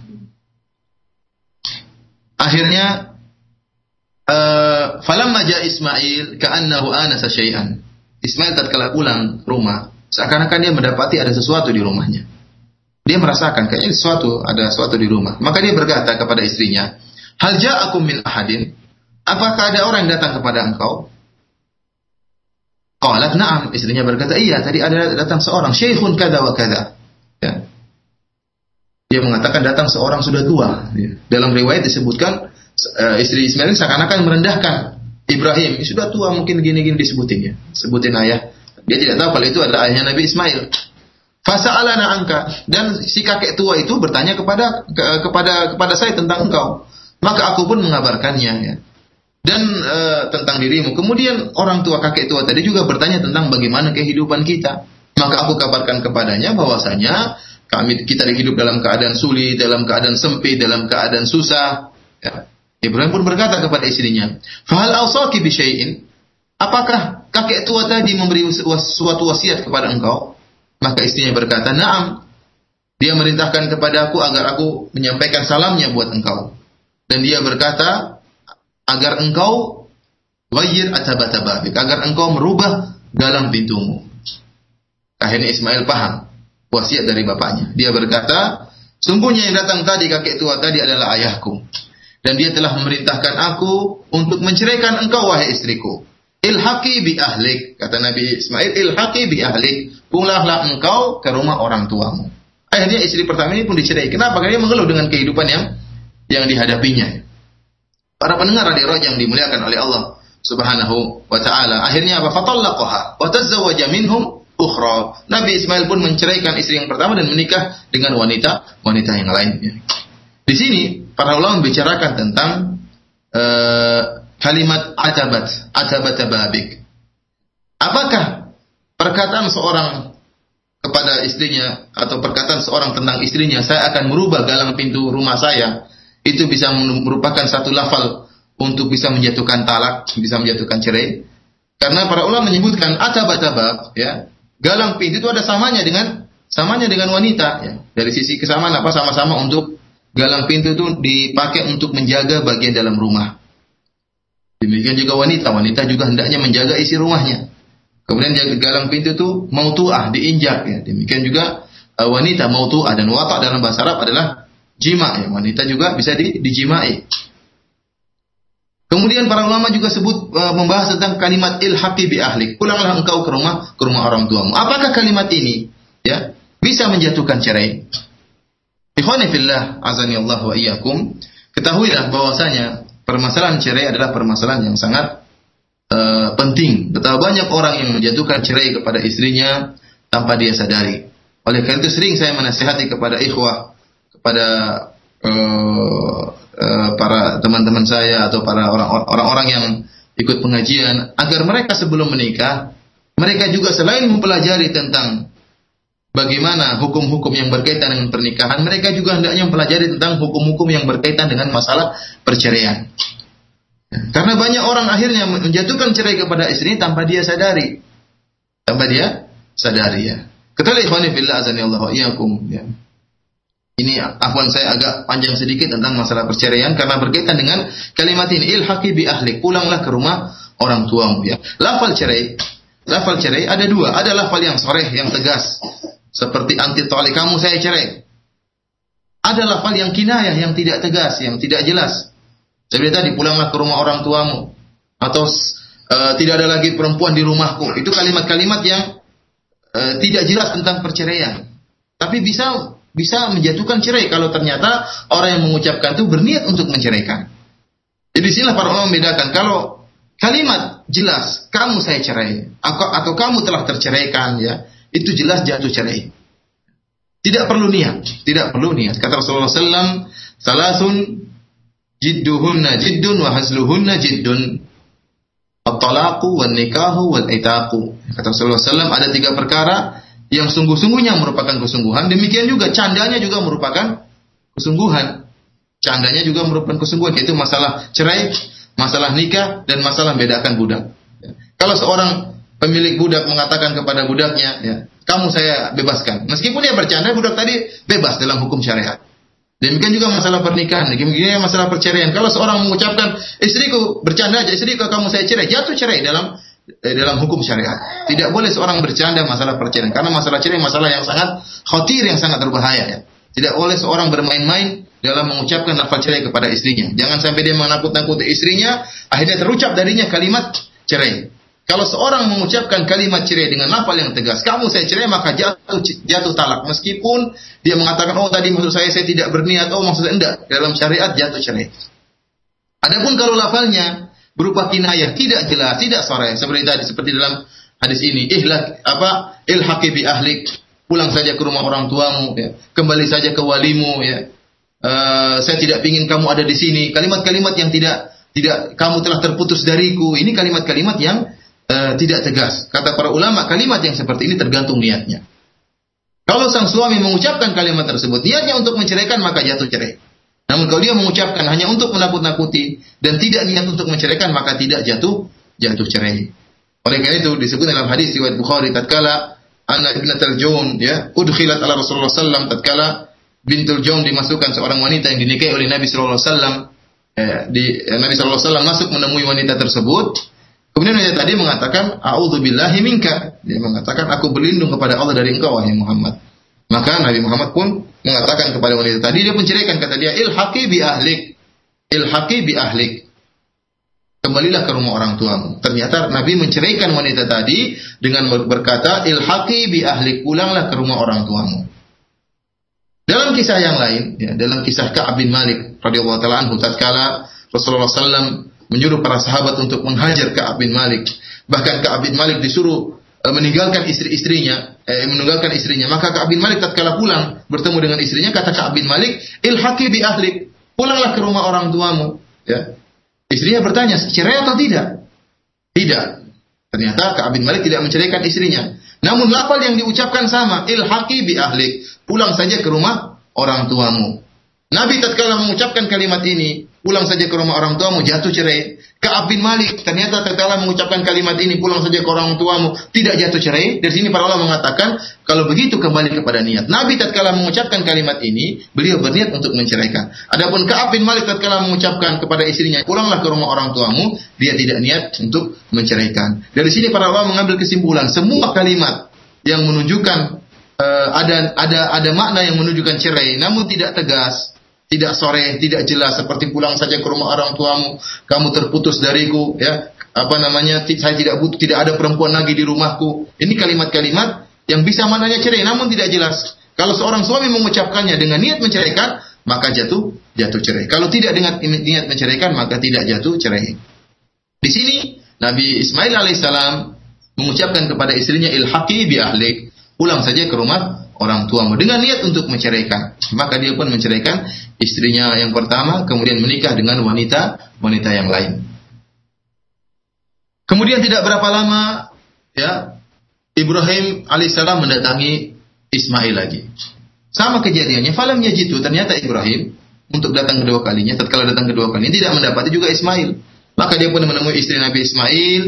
Akhirnya uh, falamma ja Ismail ka'annahu anasa syai'an. Ismail tatkala pulang rumah, seakan-akan dia mendapati ada sesuatu di rumahnya. Dia merasakan kayaknya sesuatu, ada sesuatu di rumah. Maka dia berkata kepada istrinya, "Hal ja'akum min ahadin?" Apakah ada orang yang datang kepada engkau? Qalat na'am. Istrinya berkata, iya tadi ada datang seorang. Syekhun kada wa kada. Ya. Dia mengatakan datang seorang sudah tua. Ya. Dalam riwayat disebutkan uh, istri Ismail seakan-akan merendahkan Ibrahim. Sudah tua mungkin gini-gini disebutin ya. Sebutin ayah. Dia tidak tahu kalau itu adalah ayahnya Nabi Ismail. Fasa'alana angka dan si kakek tua itu bertanya kepada ke, kepada kepada saya tentang engkau. Maka aku pun mengabarkannya ya dan e, tentang dirimu. Kemudian orang tua kakek tua tadi juga bertanya tentang bagaimana kehidupan kita. Maka aku kabarkan kepadanya bahwasanya kami kita hidup dalam keadaan sulit, dalam keadaan sempit, dalam keadaan susah. Ya. Ibrahim pun berkata kepada istrinya, "Fahal awsaki bi Apakah kakek tua tadi memberi suatu wasiat kepada engkau? Maka istrinya berkata, "Na'am." Dia merintahkan kepada aku agar aku menyampaikan salamnya buat engkau. Dan dia berkata, agar engkau wajir atabatababik, agar engkau merubah dalam pintumu. Akhirnya Ismail paham wasiat dari bapaknya. Dia berkata, sungguhnya yang datang tadi kakek tua tadi adalah ayahku. Dan dia telah memerintahkan aku untuk menceraikan engkau wahai istriku. Ilhaqi bi ahlik. Kata Nabi Ismail, ilhaqi bi ahlik. Pulanglah engkau ke rumah orang tuamu. Akhirnya istri pertama ini pun dicerai. Kenapa? Karena dia mengeluh dengan kehidupan yang yang dihadapinya. Para pendengar radio yang dimuliakan oleh Allah Subhanahu wa taala. Akhirnya apa? Fatallaqaha wa tazawwaja minhum ukhra. Nabi Ismail pun menceraikan istri yang pertama dan menikah dengan wanita wanita yang lainnya. Di sini para ulama membicarakan tentang uh, kalimat atabat, atabat babik. Apakah perkataan seorang kepada istrinya atau perkataan seorang tentang istrinya, saya akan merubah galang pintu rumah saya itu bisa merupakan satu lafal untuk bisa menjatuhkan talak, bisa menjatuhkan cerai. Karena para ulama menyebutkan atabak-atabak, ya, galang pintu itu ada samanya dengan samanya dengan wanita, ya. Dari sisi kesamaan apa sama-sama untuk galang pintu itu dipakai untuk menjaga bagian dalam rumah. Demikian juga wanita, wanita juga hendaknya menjaga isi rumahnya. Kemudian galang pintu itu mautuah, diinjak ya. Demikian juga uh, wanita mautuah dan watak dalam bahasa Arab adalah jima ya wanita juga bisa di, dijimai. Kemudian para ulama juga sebut uh, membahas tentang kalimat ilhaqi bi ahlik. Pulanglah engkau ke rumah ke rumah orang tuamu. Apakah kalimat ini ya bisa menjatuhkan cerai? Ikhwani fillah azani Allah wa iyyakum. Ketahuilah bahwasanya permasalahan cerai adalah permasalahan yang sangat uh, penting. Betapa banyak orang yang menjatuhkan cerai kepada istrinya tanpa dia sadari. Oleh karena itu sering saya menasihati kepada ikhwah pada uh, uh, para teman-teman saya atau para orang-orang yang ikut pengajian agar mereka sebelum menikah mereka juga selain mempelajari tentang bagaimana hukum-hukum yang berkaitan dengan pernikahan mereka juga hendaknya mempelajari tentang hukum-hukum yang berkaitan dengan masalah perceraian. Karena banyak orang akhirnya menjatuhkan cerai kepada istri tanpa dia sadari. Tanpa dia sadari ya. Ketahui ikhwani azani Allah ya. Ini afwan saya agak panjang sedikit tentang masalah perceraian karena berkaitan dengan kalimat ini ilhaqi bi ahlik pulanglah ke rumah orang tuamu ya. Lafal cerai, lafal cerai ada dua, ada lafal yang soreh yang tegas seperti anti tali kamu saya cerai. Ada lafal yang kinayah yang tidak tegas, yang tidak jelas. Seperti tadi pulanglah ke rumah orang tuamu atau uh, tidak ada lagi perempuan di rumahku. Itu kalimat-kalimat yang uh, tidak jelas tentang perceraian. Tapi bisa bisa menjatuhkan cerai kalau ternyata orang yang mengucapkan itu berniat untuk menceraikan. Jadi sinilah para ulama membedakan kalau kalimat jelas kamu saya cerai atau, atau kamu telah terceraikan ya itu jelas jatuh cerai. Tidak perlu niat, tidak perlu niat. Kata Rasulullah SAW, salasun jidduhunna jiddun wa hazluhunna jiddun. At-talaqu wan nikahu wal itaqu. Kata Rasulullah SAW, ada tiga perkara yang sungguh-sungguhnya merupakan kesungguhan. Demikian juga candanya juga merupakan kesungguhan. Candanya juga merupakan kesungguhan, yaitu masalah cerai, masalah nikah, dan masalah bedakan budak. Kalau seorang pemilik budak mengatakan kepada budaknya, ya, kamu saya bebaskan. Meskipun dia bercanda, budak tadi bebas dalam hukum syariat. Demikian juga masalah pernikahan, demikian juga masalah perceraian. Kalau seorang mengucapkan istriku bercanda aja, istriku kamu saya cerai, jatuh cerai dalam dalam hukum syariat. Tidak boleh seorang bercanda masalah perceraian karena masalah cerai masalah yang sangat khawatir yang sangat berbahaya ya. Tidak boleh seorang bermain-main dalam mengucapkan lafaz cerai kepada istrinya. Jangan sampai dia menakut-nakuti istrinya, akhirnya terucap darinya kalimat cerai. Kalau seorang mengucapkan kalimat cerai dengan lafal yang tegas, kamu saya cerai maka jatuh jatuh talak meskipun dia mengatakan oh tadi maksud saya saya tidak berniat, oh maksudnya enggak, dalam syariat jatuh cerai. Adapun kalau lafalnya berupa kinayah tidak jelas, tidak sore seperti tadi seperti dalam hadis ini, ihlak apa ilhaqi bi ahlik, pulang saja ke rumah orang tuamu ya, kembali saja ke walimu ya. Uh, saya tidak ingin kamu ada di sini. Kalimat-kalimat yang tidak tidak kamu telah terputus dariku. Ini kalimat-kalimat yang uh, tidak tegas. Kata para ulama, kalimat yang seperti ini tergantung niatnya. Kalau sang suami mengucapkan kalimat tersebut, niatnya untuk menceraikan maka jatuh cerai. Namun kalau dia mengucapkan hanya untuk menakut-nakuti dan tidak niat untuk menceraikan maka tidak jatuh jatuh cerai. Oleh karena itu disebut dalam hadis riwayat Bukhari tatkala anak ibnatul Jawn ya udkhilat ala Rasulullah sallam tatkala bintul Jawn dimasukkan seorang wanita yang dinikahi oleh Nabi sallallahu alaihi wasallam eh, di eh, Nabi sallallahu alaihi wasallam masuk menemui wanita tersebut Kemudian ayat tadi mengatakan, billahi minka. Dia mengatakan, aku berlindung kepada Allah dari engkau, wahai Muhammad. Maka Nabi Muhammad pun mengatakan kepada wanita tadi, dia pun ceraikan, kata dia, ilhaqi bi ahlik. Ilhaqi bi ahlik. Kembalilah ke rumah orang tuamu. Ternyata Nabi menceraikan wanita tadi dengan berkata, ilhaqi bi ahlik. Pulanglah ke rumah orang tuamu. Dalam kisah yang lain, ya, dalam kisah Ka'ab bin Malik radhiyallahu taala anhu tatkala Rasulullah SAW menyuruh para sahabat untuk menghajar Ka'ab bin Malik. Bahkan Ka'ab bin Malik disuruh uh, meninggalkan istri-istrinya, eh, meninggalkan istrinya. Maka Ka'ab bin Malik tatkala pulang bertemu dengan istrinya, kata Ka'ab bin Malik, "Ilhaqi bi ahlik." Pulanglah ke rumah orang tuamu, ya. Istrinya bertanya, "Cerai atau tidak?" Tidak. Ternyata Ka'ab bin Malik tidak menceraikan istrinya. Namun lafal yang diucapkan sama, "Ilhaqi bi ahlik." Pulang saja ke rumah orang tuamu. Nabi tatkala mengucapkan kalimat ini, pulang saja ke rumah orang tuamu, jatuh cerai. Ka'ab bin Malik ternyata tatkala mengucapkan kalimat ini, pulang saja ke orang tuamu, tidak jatuh cerai. Dari sini para ulama mengatakan, kalau begitu kembali kepada niat. Nabi tatkala mengucapkan kalimat ini, beliau berniat untuk menceraikan. Adapun Ka'ab bin Malik tatkala mengucapkan kepada istrinya, pulanglah ke rumah orang tuamu, dia tidak niat untuk menceraikan. Dari sini para ulama mengambil kesimpulan, semua kalimat yang menunjukkan uh, ada ada ada makna yang menunjukkan cerai, namun tidak tegas tidak sore, tidak jelas seperti pulang saja ke rumah orang tuamu, kamu terputus dariku, ya. Apa namanya? Saya tidak butuh, tidak ada perempuan lagi di rumahku. Ini kalimat-kalimat yang bisa mananya cerai namun tidak jelas. Kalau seorang suami mengucapkannya dengan niat menceraikan, maka jatuh jatuh cerai. Kalau tidak dengan niat menceraikan, maka tidak jatuh cerai. Di sini Nabi Ismail alaihissalam mengucapkan kepada istrinya ilhaqi bi ahlik, pulang saja ke rumah orang tuamu dengan niat untuk menceraikan. Maka dia pun menceraikan istrinya yang pertama, kemudian menikah dengan wanita wanita yang lain. Kemudian tidak berapa lama, ya Ibrahim alaihissalam mendatangi Ismail lagi. Sama kejadiannya, falam yajitu ternyata Ibrahim untuk datang kedua kalinya, tatkala datang kedua kalinya tidak mendapati juga Ismail. Maka dia pun menemui istri Nabi Ismail,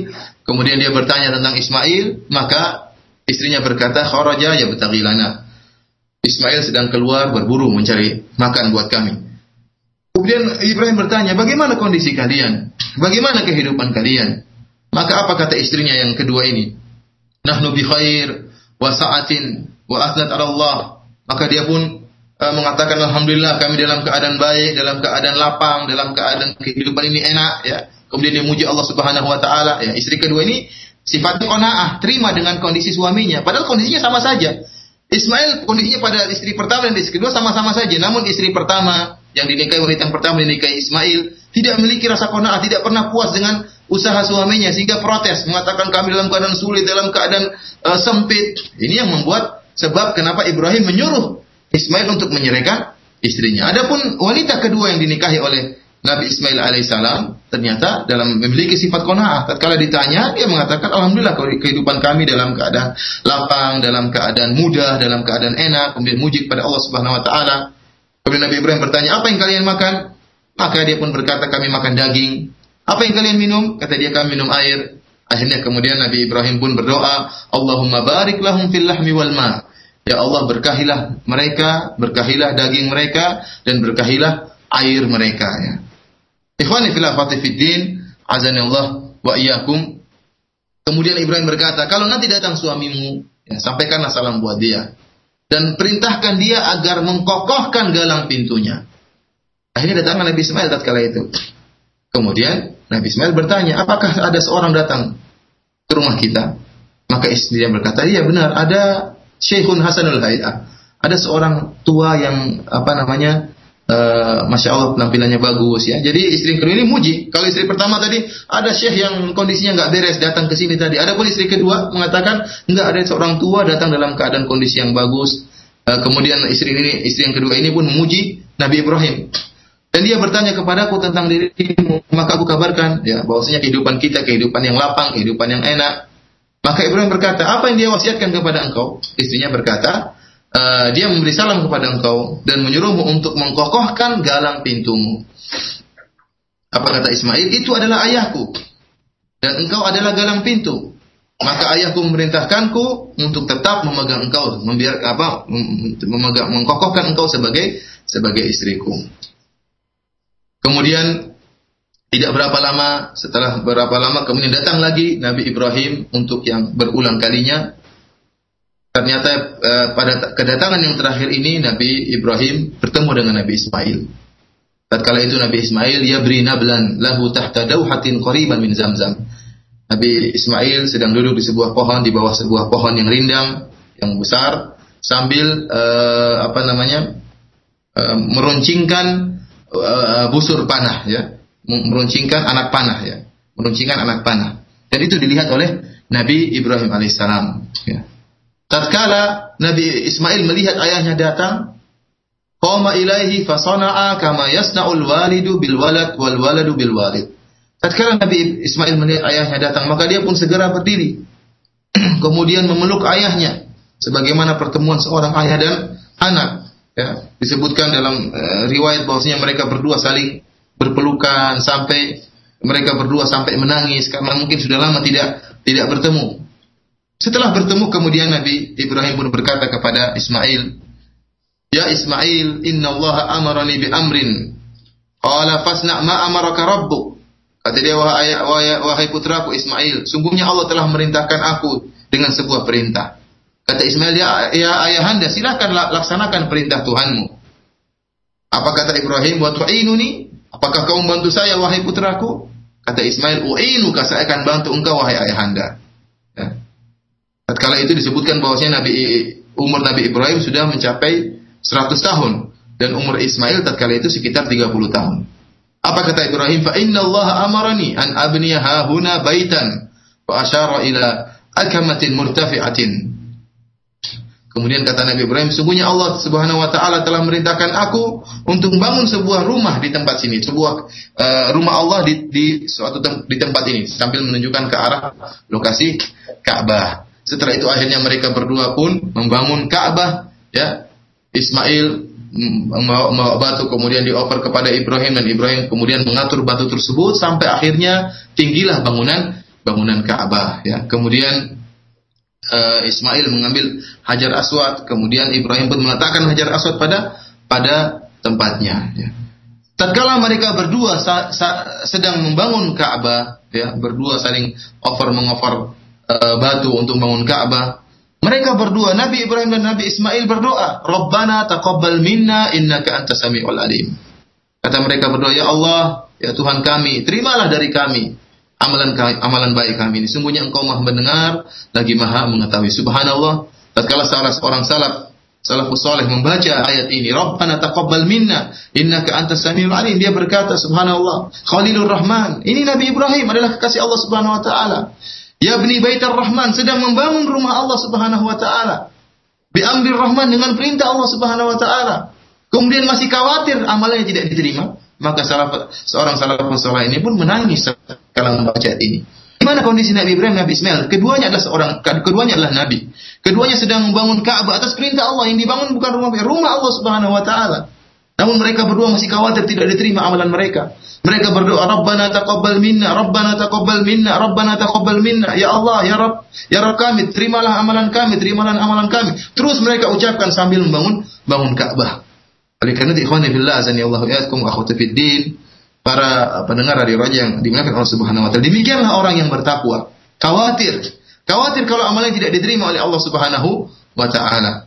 kemudian dia bertanya tentang Ismail, maka istrinya berkata, "Kharaja ya betagilana." Ismail sedang keluar berburu mencari makan buat kami. Kemudian Ibrahim bertanya, bagaimana kondisi kalian? Bagaimana kehidupan kalian? Maka apa kata istrinya yang kedua ini? Nahnu bi khair wa sa'atin wa asnat Allah. Maka dia pun uh, mengatakan alhamdulillah kami dalam keadaan baik, dalam keadaan lapang, dalam keadaan kehidupan ini enak ya. Kemudian dia muji Allah Subhanahu wa taala ya. Istri kedua ini sifatnya qanaah, terima dengan kondisi suaminya padahal kondisinya sama saja. Ismail kondisinya pada istri pertama dan istri kedua sama-sama saja. Namun istri pertama yang dinikahi wanita yang pertama dinikahi Ismail tidak memiliki rasa kona'ah, tidak pernah puas dengan usaha suaminya sehingga protes mengatakan kami dalam keadaan sulit, dalam keadaan uh, sempit. Ini yang membuat sebab kenapa Ibrahim menyuruh Ismail untuk menyerahkan istrinya. Adapun wanita kedua yang dinikahi oleh Nabi Ismail alaihissalam ternyata dalam memiliki sifat kona'ah. Tatkala ditanya, dia mengatakan, Alhamdulillah kehidupan kami dalam keadaan lapang, dalam keadaan mudah, dalam keadaan enak, kemudian mujib pada Allah Subhanahu Wa Taala. Kemudian Nabi Ibrahim bertanya, apa yang kalian makan? Maka dia pun berkata, kami makan daging. Apa yang kalian minum? Kata dia, kami minum air. Akhirnya kemudian Nabi Ibrahim pun berdoa, Allahumma barik lahum fil lahmi wal ma. Ya Allah berkahilah mereka, berkahilah daging mereka dan berkahilah air mereka ya. Ikhwani fil fiddin, azani Allah wa iyyakum. Kemudian Ibrahim berkata, kalau nanti datang suamimu, ya, sampaikanlah salam buat dia dan perintahkan dia agar mengkokohkan galang pintunya. Akhirnya datang Nabi Ismail tatkala itu. Kemudian Nabi Ismail bertanya, apakah ada seorang datang ke rumah kita? Maka istrinya berkata, iya benar, ada Syekhun Hasanul Hayat. Ada seorang tua yang apa namanya Uh, Masya Allah penampilannya bagus ya. Jadi istri kedua ini muji. Kalau istri pertama tadi ada syekh yang kondisinya nggak beres datang ke sini tadi. Ada pun istri kedua mengatakan nggak ada seorang tua datang dalam keadaan kondisi yang bagus. Uh, kemudian istri ini istri yang kedua ini pun memuji Nabi Ibrahim. Dan dia bertanya kepadaku tentang dirimu, maka aku kabarkan ya bahwasanya kehidupan kita kehidupan yang lapang, kehidupan yang enak. Maka Ibrahim berkata, apa yang dia wasiatkan kepada engkau? Istrinya berkata, e, dia memberi salam kepada engkau dan menyuruhmu untuk mengkokohkan galang pintumu. Apa kata Ismail? Itu adalah ayahku dan engkau adalah galang pintu. Maka ayahku memerintahkanku untuk tetap memegang engkau, membiar apa, memegang, mengkokohkan engkau sebagai sebagai istriku. Kemudian tidak berapa lama setelah berapa lama kemudian datang lagi Nabi Ibrahim untuk yang berulang kalinya. Ternyata eh, pada kedatangan yang terakhir ini Nabi Ibrahim bertemu dengan Nabi Ismail. Tatkala itu Nabi Ismail ya beri nablan lahu tahta dauhatin qariban min zamzam. Nabi Ismail sedang duduk di sebuah pohon di bawah sebuah pohon yang rindang yang besar sambil uh, apa namanya uh, meruncingkan uh, busur panah ya, meruncingkan anak panah ya, meruncingkan anak panah. Dan itu dilihat oleh Nabi Ibrahim alaihissalam. Ya. Tatkala Nabi Ismail melihat ayahnya datang, qama ilaihi fasana'a kama yasna'ul walidu bil walad wal waladu bil walid. Tatkala Nabi Ismail melihat ayahnya datang, maka dia pun segera berdiri. Kemudian memeluk ayahnya sebagaimana pertemuan seorang ayah dan anak ya disebutkan dalam uh, riwayat bahwasanya mereka berdua saling berpelukan sampai mereka berdua sampai menangis karena mungkin sudah lama tidak tidak bertemu. Setelah bertemu kemudian Nabi Ibrahim pun berkata kepada Ismail, "Ya Ismail, inna Allah amarani bi amrin." Qala fasna ma amaraka rabbuk. Kata dia wahai, wahai, wahai putraku Ismail, sungguhnya Allah telah merintahkan aku dengan sebuah perintah. Kata Ismail, ya, ya ayahanda, silakan laksanakan perintah Tuhanmu. Apa kata Ibrahim? Wa tu'inuni? Apakah kau membantu saya, wahai putraku? Kata Ismail, u'inuka, saya akan bantu engkau, wahai ayahanda. Tatkala itu disebutkan bahwasanya Nabi umur Nabi Ibrahim sudah mencapai 100 tahun dan umur Ismail tatkala itu sekitar 30 tahun. Apa kata Ibrahim? Fa inna Allah amarani an abniya hahuna baitan fa asyara ila akamatin murtafi'atin Kemudian kata Nabi Ibrahim, sungguhnya Allah Subhanahu wa taala telah merintahkan aku untuk membangun sebuah rumah di tempat sini, sebuah uh, rumah Allah di di suatu tem di tempat ini sambil menunjukkan ke arah lokasi Ka'bah. Setelah itu akhirnya mereka berdua pun membangun Ka'bah, ya. Ismail membawa batu kemudian dioper kepada Ibrahim dan Ibrahim kemudian mengatur batu tersebut sampai akhirnya tinggilah bangunan bangunan Ka'bah ya. Kemudian uh, Ismail mengambil Hajar Aswad, kemudian Ibrahim pun meletakkan Hajar Aswad pada pada tempatnya. Ya. Tatkala mereka berdua sa, sa, sedang membangun Ka'bah, ya, berdua saling over mengover uh, batu untuk membangun Ka'bah. Mereka berdua, Nabi Ibrahim dan Nabi Ismail berdoa, Rabbana taqabbal minna innaka antas samiul alim. Kata mereka berdua, ya Allah, ya Tuhan kami, terimalah dari kami amalan amalan baik kami ini. Sungguhnya engkau maha mendengar, lagi maha mengetahui. Subhanallah, tatkala salah seorang salaf salafus saleh membaca ayat ini, Rabbana taqabbal minna innaka antas samiul alim. Dia berkata, Subhanallah, Khalilur Rahman. Ini Nabi Ibrahim adalah kekasih Allah Subhanahu wa taala. Ya bni Baitar Rahman sedang membangun rumah Allah Subhanahu wa taala. Bi rahman dengan perintah Allah Subhanahu wa taala. Kemudian masih khawatir amalnya tidak diterima, maka salah, seorang salafus saleh ini pun menangis kalau membaca ini. Gimana kondisi Nabi Ibrahim, Nabi Ismail? Keduanya adalah seorang, keduanya adalah nabi. Keduanya sedang membangun Ka'bah atas perintah Allah. Yang dibangun bukan rumah rumah Allah Subhanahu wa taala. Namun mereka berdua masih khawatir tidak diterima amalan mereka. Mereka berdoa, Rabbana taqabbal minna, Rabbana taqabbal minna, Rabbana taqabbal minna. Ya Allah, ya Rabb, ya Rabb kami, terimalah amalan kami, terimalah amalan kami. Terus mereka ucapkan sambil membangun bangun Ka'bah. Oleh karena itu, ikhwani fillah, azani Allah ya'akum, akhwati fid din, para pendengar dari Raja yang dimuliakan Allah Subhanahu wa taala. Demikianlah orang yang bertakwa. Khawatir. Khawatir kalau amalan tidak diterima oleh Allah Subhanahu wa taala.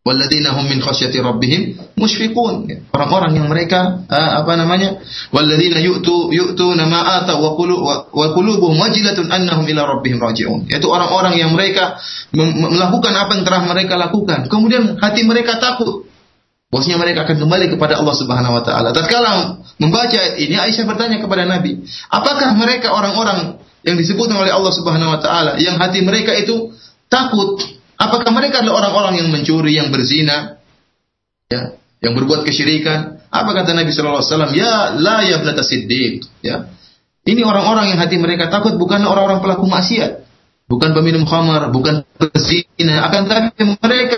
Walladzina hum min khasyati rabbihim musyfiqun. Orang-orang yang mereka uh, apa namanya? Walladzina yu'tu yu'tuna ma ata wa qulu wa qulubuhum wajilatun annahum ila rabbihim raji'un. Yaitu orang-orang yang mereka melakukan apa yang telah mereka lakukan. Kemudian hati mereka takut. Bosnya mereka akan kembali kepada Allah Subhanahu wa taala. Tatkala membaca ayat ini Aisyah bertanya kepada Nabi, "Apakah mereka orang-orang yang disebut oleh Allah Subhanahu wa taala yang hati mereka itu takut Apakah mereka adalah orang-orang yang mencuri, yang berzina, ya, yang berbuat kesyirikan? Apa kata Nabi Shallallahu Alaihi Wasallam? Ya, la ya siddiq. Ya, ini orang-orang yang hati mereka takut bukan orang-orang pelaku maksiat, bukan peminum khamar, bukan berzina. Akan tetapi mereka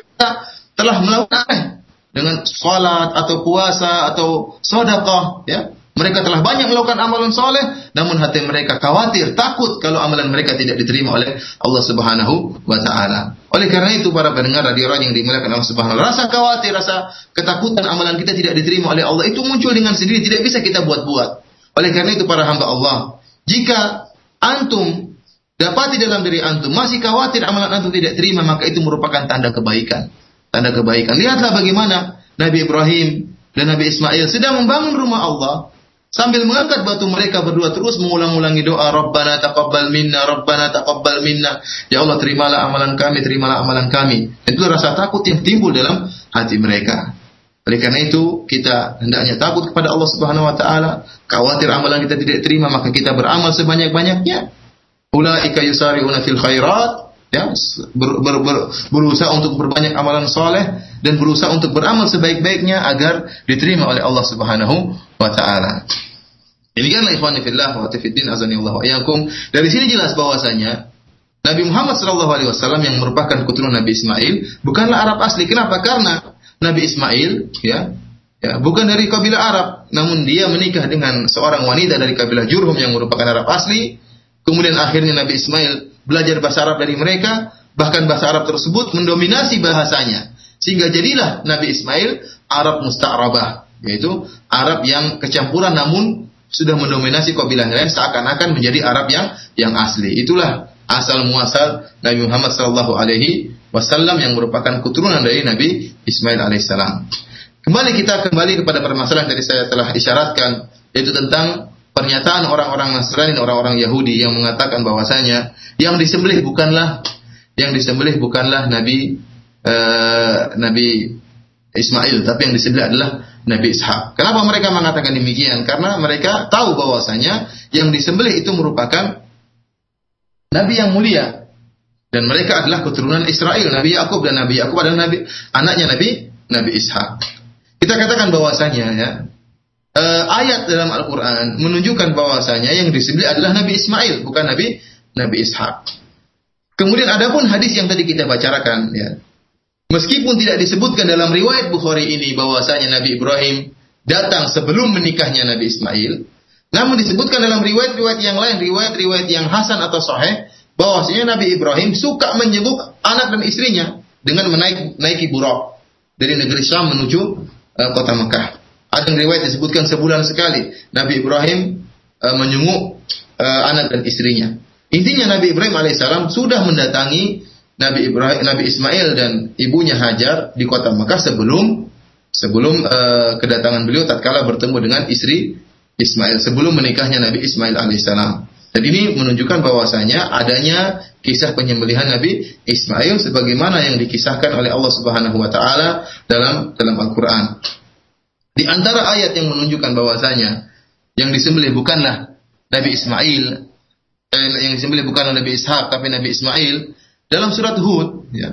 telah melakukan dengan sholat atau puasa atau sodakah, ya, mereka telah banyak melakukan amalan soleh, namun hati mereka khawatir, takut kalau amalan mereka tidak diterima oleh Allah Subhanahu wa Ta'ala. Oleh karena itu, para pendengar radio yang dimuliakan Allah Subhanahu wa rasa khawatir, rasa ketakutan amalan kita tidak diterima oleh Allah itu muncul dengan sendiri, tidak bisa kita buat-buat. Oleh karena itu, para hamba Allah, jika antum dapati dalam diri antum masih khawatir amalan antum tidak terima, maka itu merupakan tanda kebaikan. Tanda kebaikan. Lihatlah bagaimana Nabi Ibrahim dan Nabi Ismail sedang membangun rumah Allah, Sambil mengangkat batu mereka berdua terus mengulang-ulangi doa Rabbana taqabbal minna Rabbana taqabbal minna. Ya Allah terimalah amalan kami terimalah amalan kami. Itu rasa takut yang timbul dalam hati mereka. Oleh karena itu kita hendaknya takut kepada Allah Subhanahu wa taala, khawatir amalan kita tidak terima maka kita beramal sebanyak-banyaknya. Ulaika yusari'una fil khairat ya ber, ber, ber, berusaha untuk berbanyak amalan soleh dan berusaha untuk beramal sebaik-baiknya agar diterima oleh Allah Subhanahu wa taala. Demikianlah ikhwan fillah wa tafiddin azani Allah wa Dari sini jelas bahwasanya Nabi Muhammad sallallahu alaihi wasallam yang merupakan keturunan Nabi Ismail bukanlah Arab asli. Kenapa? Karena Nabi Ismail ya ya bukan dari kabilah Arab, namun dia menikah dengan seorang wanita dari kabilah Jurhum yang merupakan Arab asli. Kemudian akhirnya Nabi Ismail belajar bahasa Arab dari mereka, bahkan bahasa Arab tersebut mendominasi bahasanya. Sehingga jadilah Nabi Ismail Arab musta'rabah yaitu Arab yang kecampuran namun sudah mendominasi kabilah lain seakan-akan menjadi Arab yang yang asli. Itulah asal muasal Nabi Muhammad sallallahu alaihi wasallam yang merupakan keturunan dari Nabi Ismail alaihissalam. Kembali kita kembali kepada permasalahan tadi saya telah isyaratkan yaitu tentang pernyataan orang-orang Nasrani dan orang-orang Yahudi yang mengatakan bahwasanya yang disembelih bukanlah yang disembelih bukanlah Nabi uh, Nabi Ismail, tapi yang disebut adalah Nabi Ishak. Kenapa mereka mengatakan demikian? Karena mereka tahu bahwasanya yang disembelih itu merupakan Nabi yang mulia. Dan mereka adalah keturunan Israel, Nabi Yakub dan Nabi Yakub adalah Nabi anaknya Nabi Nabi Ishak. Kita katakan bahwasanya ya uh, ayat dalam Al-Qur'an menunjukkan bahwasanya yang disembelih adalah Nabi Ismail, bukan Nabi Nabi Ishak. Kemudian adapun hadis yang tadi kita bacakan ya, Meskipun tidak disebutkan dalam riwayat Bukhari ini bahwasanya Nabi Ibrahim datang sebelum menikahnya Nabi Ismail, namun disebutkan dalam riwayat-riwayat yang lain, riwayat-riwayat yang hasan atau sahih, bahwasanya Nabi Ibrahim suka menyebut anak dan istrinya dengan menaik naiki buruk dari negeri Syam menuju uh, kota Mekah. Ada riwayat disebutkan sebulan sekali Nabi Ibrahim uh, menyunguk uh, anak dan istrinya. Intinya Nabi Ibrahim alaihissalam sudah mendatangi Nabi Ibrahim, Nabi Ismail dan ibunya Hajar di kota Mekah sebelum sebelum uh, kedatangan beliau tatkala bertemu dengan istri Ismail sebelum menikahnya Nabi Ismail alaihissalam. Dan ini menunjukkan bahwasanya adanya kisah penyembelihan Nabi Ismail sebagaimana yang dikisahkan oleh Allah Subhanahu wa taala dalam dalam Al-Qur'an. Di antara ayat yang menunjukkan bahwasanya yang disembelih bukanlah Nabi Ismail eh, yang disembelih bukanlah Nabi Ishak tapi Nabi Ismail dalam surat Hud, ya,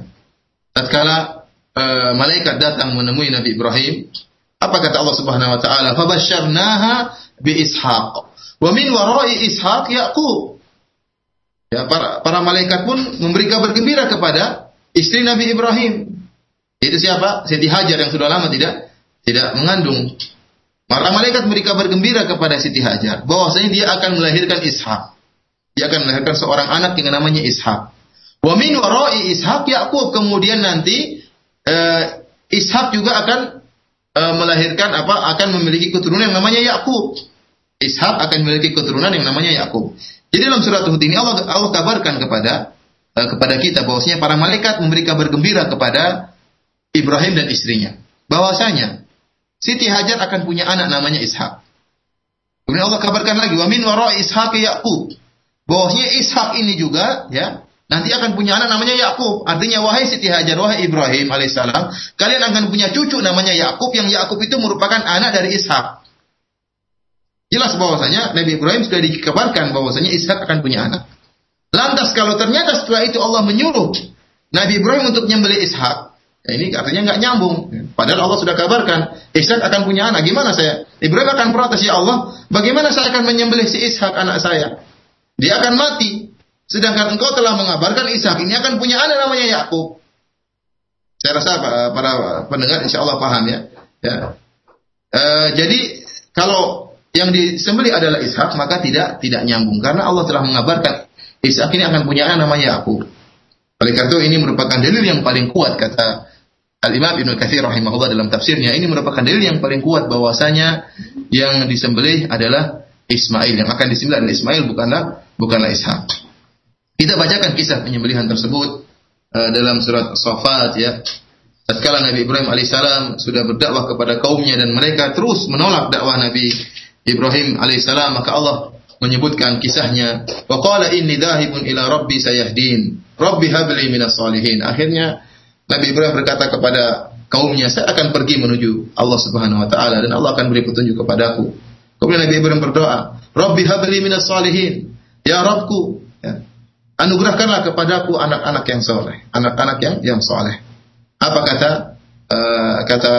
tatkala uh, malaikat datang menemui Nabi Ibrahim, apa kata Allah Subhanahu wa taala? Fabasyarnaha bi Ishaq. Wa min wara'i Ishaq Yaqub. Ya, para, para malaikat pun memberi kabar gembira kepada istri Nabi Ibrahim. Itu siapa? Siti Hajar yang sudah lama tidak tidak mengandung. Para malaikat memberi kabar gembira kepada Siti Hajar bahwasanya dia akan melahirkan Ishak. Dia akan melahirkan seorang anak yang namanya Ishak. Wa min wara'i Ishak Yakub kemudian nanti uh, Ishak juga akan uh, melahirkan apa? akan memiliki keturunan yang namanya Yakub. Ishak akan memiliki keturunan yang namanya Yakub. Jadi dalam surat Hud ini Allah Allah kabarkan kepada uh, kepada kita bahwasanya para malaikat memberi kabar gembira kepada Ibrahim dan istrinya bahwasanya Siti Hajar akan punya anak namanya Ishak. Kemudian Allah kabarkan lagi wa min wara Ishak Yakub. Bahwasanya Ishak ini juga ya nanti akan punya anak namanya Yakub. Artinya wahai Siti Hajar, wahai Ibrahim alaihissalam, kalian akan punya cucu namanya Yakub yang Yakub itu merupakan anak dari Ishak. Jelas bahwasanya Nabi Ibrahim sudah dikabarkan bahwasanya Ishak akan punya anak. Lantas kalau ternyata setelah itu Allah menyuruh Nabi Ibrahim untuk menyembelih Ishak, ya ini artinya nggak nyambung. Padahal Allah sudah kabarkan Ishak akan punya anak. Gimana saya? Ibrahim akan protes ya Allah, bagaimana saya akan menyembelih si Ishak anak saya? Dia akan mati. Sedangkan engkau telah mengabarkan Ishak ini akan punya anak namanya Yakub. Saya rasa para pendengar insya Allah paham ya. ya. E, jadi kalau yang disembelih adalah Ishak, maka tidak tidak nyambung karena Allah telah mengabarkan Ishak ini akan punya anak namanya Yakub. Oleh karena itu ini merupakan dalil yang paling kuat kata Al Imam Ibnu Katsir rahimahullah dalam tafsirnya ini merupakan dalil yang paling kuat bahwasanya yang disembelih adalah Ismail yang akan disembelih adalah Ismail bukanlah bukanlah Ishak. Kita bacakan kisah penyembelihan tersebut uh, dalam surat Safat ya. Tatkala Nabi Ibrahim alaihissalam sudah berdakwah kepada kaumnya dan mereka terus menolak dakwah Nabi Ibrahim alaihissalam maka Allah menyebutkan kisahnya wa qala inni dhahibun ila rabbi sayahdin rabbi habli minas salihin akhirnya Nabi Ibrahim berkata kepada kaumnya saya akan pergi menuju Allah Subhanahu wa taala dan Allah akan beri petunjuk kepadaku kemudian Nabi Ibrahim berdoa rabbi habli minas salihin ya Rabbku ya, anugerahkanlah kepadaku anak-anak yang soleh anak-anak yang yang soleh apa kata uh, kata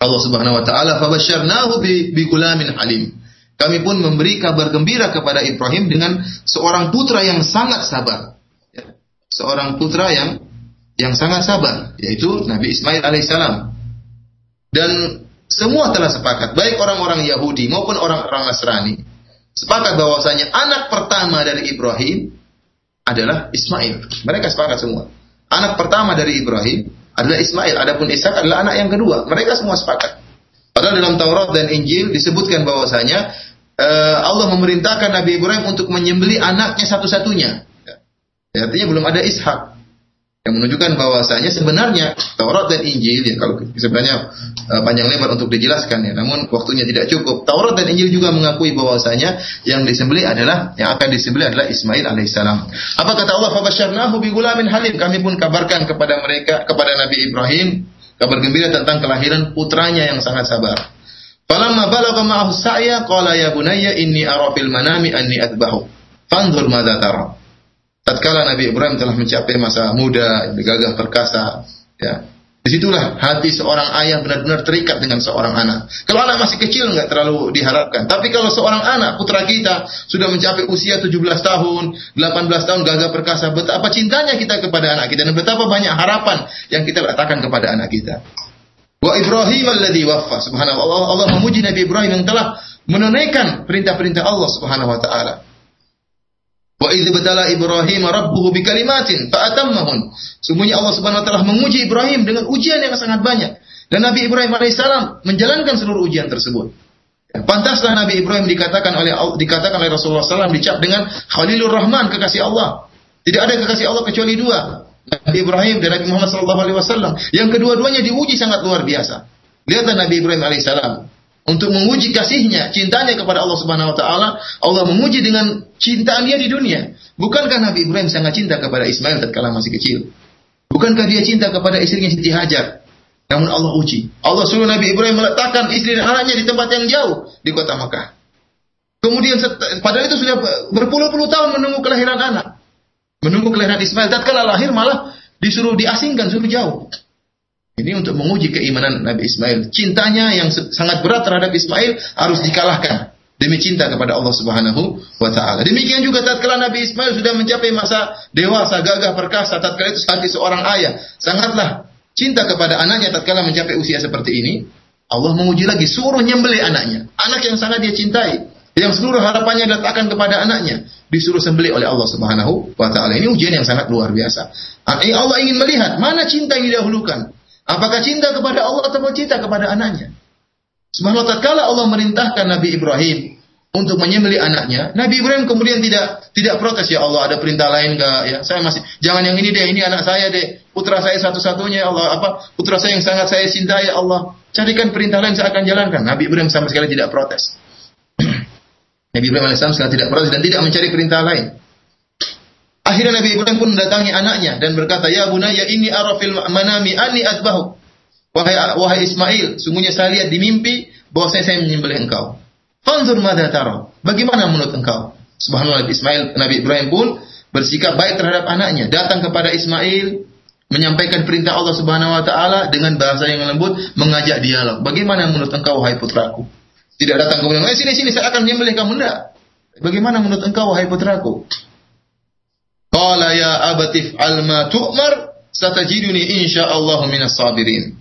Allah Subhanahu wa taala fabasyarnahu bi, bi gulamin halim. Kami pun memberi kabar gembira kepada Ibrahim dengan seorang putra yang sangat sabar. Ya. Seorang putra yang yang sangat sabar, yaitu Nabi Ismail alaihissalam. Dan semua telah sepakat, baik orang-orang Yahudi maupun orang-orang Nasrani, sepakat bahwasanya anak pertama dari Ibrahim adalah Ismail. Mereka sepakat semua. Anak pertama dari Ibrahim adalah Ismail. Adapun Ishak adalah anak yang kedua. Mereka semua sepakat. Padahal dalam Taurat dan Injil disebutkan bahwasanya uh, Allah memerintahkan Nabi Ibrahim untuk menyembeli anaknya satu-satunya. Ya, artinya belum ada Ishak yang menunjukkan bahwasanya sebenarnya Taurat dan Injil ya kalau sebenarnya uh, panjang lebar untuk dijelaskan ya namun waktunya tidak cukup. Taurat dan Injil juga mengakui bahwasanya yang disembelih adalah yang akan disembelih adalah Ismail alaihissalam. Apa kata Allah? Fabasyarnahu bi gulamin halim. Kami pun kabarkan kepada mereka kepada Nabi Ibrahim kabar gembira tentang kelahiran putranya yang sangat sabar. Falamma balagha ma'ahu sa'ya qala ya bunayya inni ara manami anni adbahu. Fanzur madza tara tatkala Nabi Ibrahim telah mencapai masa muda, gagah perkasa, ya. Di situlah hati seorang ayah benar-benar terikat dengan seorang anak. Kalau anak masih kecil nggak terlalu diharapkan. Tapi kalau seorang anak, putra kita, sudah mencapai usia 17 tahun, 18 tahun, gagah perkasa, betapa cintanya kita kepada anak kita. Dan betapa banyak harapan yang kita letakkan kepada anak kita. Wa Ibrahim alladhi waffa. Subhanallah. Allah, memuji Nabi Ibrahim yang telah menunaikan perintah-perintah Allah subhanahu wa ta'ala. Wa idz batala Ibrahim rabbuhu bikalimatin fa atammahun. Sungguhnya Allah Subhanahu wa taala menguji Ibrahim dengan ujian yang sangat banyak. Dan Nabi Ibrahim alaihissalam menjalankan seluruh ujian tersebut. Pantaslah Nabi Ibrahim dikatakan oleh dikatakan oleh Rasulullah SAW dicap dengan Khalilur Rahman kekasih Allah. Tidak ada kekasih Allah kecuali dua. Nabi Ibrahim dan Nabi Muhammad SAW. Yang kedua-duanya diuji sangat luar biasa. Lihatlah Nabi Ibrahim alaihissalam untuk menguji kasihnya, cintanya kepada Allah Subhanahu wa taala, Allah menguji dengan cintaan dia di dunia. Bukankah Nabi Ibrahim sangat cinta kepada Ismail tatkala masih kecil? Bukankah dia cinta kepada istrinya Siti Hajar? Namun Allah uji. Allah suruh Nabi Ibrahim meletakkan istri dan anaknya di tempat yang jauh di kota Makkah. Kemudian padahal itu sudah berpuluh-puluh tahun menunggu kelahiran anak. Menunggu kelahiran Ismail. Tatkala lahir malah disuruh diasingkan, suruh jauh. Ini untuk menguji keimanan Nabi Ismail. Cintanya yang sangat berat terhadap Ismail harus dikalahkan demi cinta kepada Allah Subhanahu wa taala. Demikian juga tatkala Nabi Ismail sudah mencapai masa dewasa, gagah perkasa, tatkala itu sebagai seorang ayah, sangatlah cinta kepada anaknya tatkala mencapai usia seperti ini, Allah menguji lagi suruh nyembelih anaknya. Anak yang sangat dia cintai, yang seluruh harapannya diletakkan kepada anaknya, disuruh sembelih oleh Allah Subhanahu wa taala. Ini ujian yang sangat luar biasa. Allah ingin melihat mana cinta yang didahulukan. Apakah cinta kepada Allah atau cinta kepada anaknya? Subhanallah tatkala Allah merintahkan Nabi Ibrahim untuk menyembelih anaknya, Nabi Ibrahim kemudian tidak tidak protes ya Allah ada perintah lain enggak ya saya masih jangan yang ini deh ini anak saya deh putra saya satu-satunya ya Allah apa putra saya yang sangat saya cintai ya Allah. Carikan perintah lain saya akan jalankan. Nabi Ibrahim sama sekali tidak protes. Nabi Ibrahim alaihissalam sekali tidak protes dan tidak mencari perintah lain akhirnya Nabi Ibrahim pun mendatangi anaknya dan berkata ya bunaya ini arafil manami ani adbahu Wahai, wahai Ismail, sungguhnya saya lihat di mimpi bahwa saya, saya menyembelih engkau. Fanzur madha. Bagaimana menurut engkau? Subhanallah Ismail, Nabi Ibrahim pun bersikap baik terhadap anaknya. Datang kepada Ismail, menyampaikan perintah Allah Subhanahu wa taala dengan bahasa yang lembut, mengajak dialog. Bagaimana menurut engkau wahai putraku? Tidak datang kemudian, "Eh sini sini saya akan menyembelih kamu." Tidak. Bagaimana menurut engkau wahai putraku? Qala ya abatif al ma tu'mar satajiduni insyaallah minas sabirin.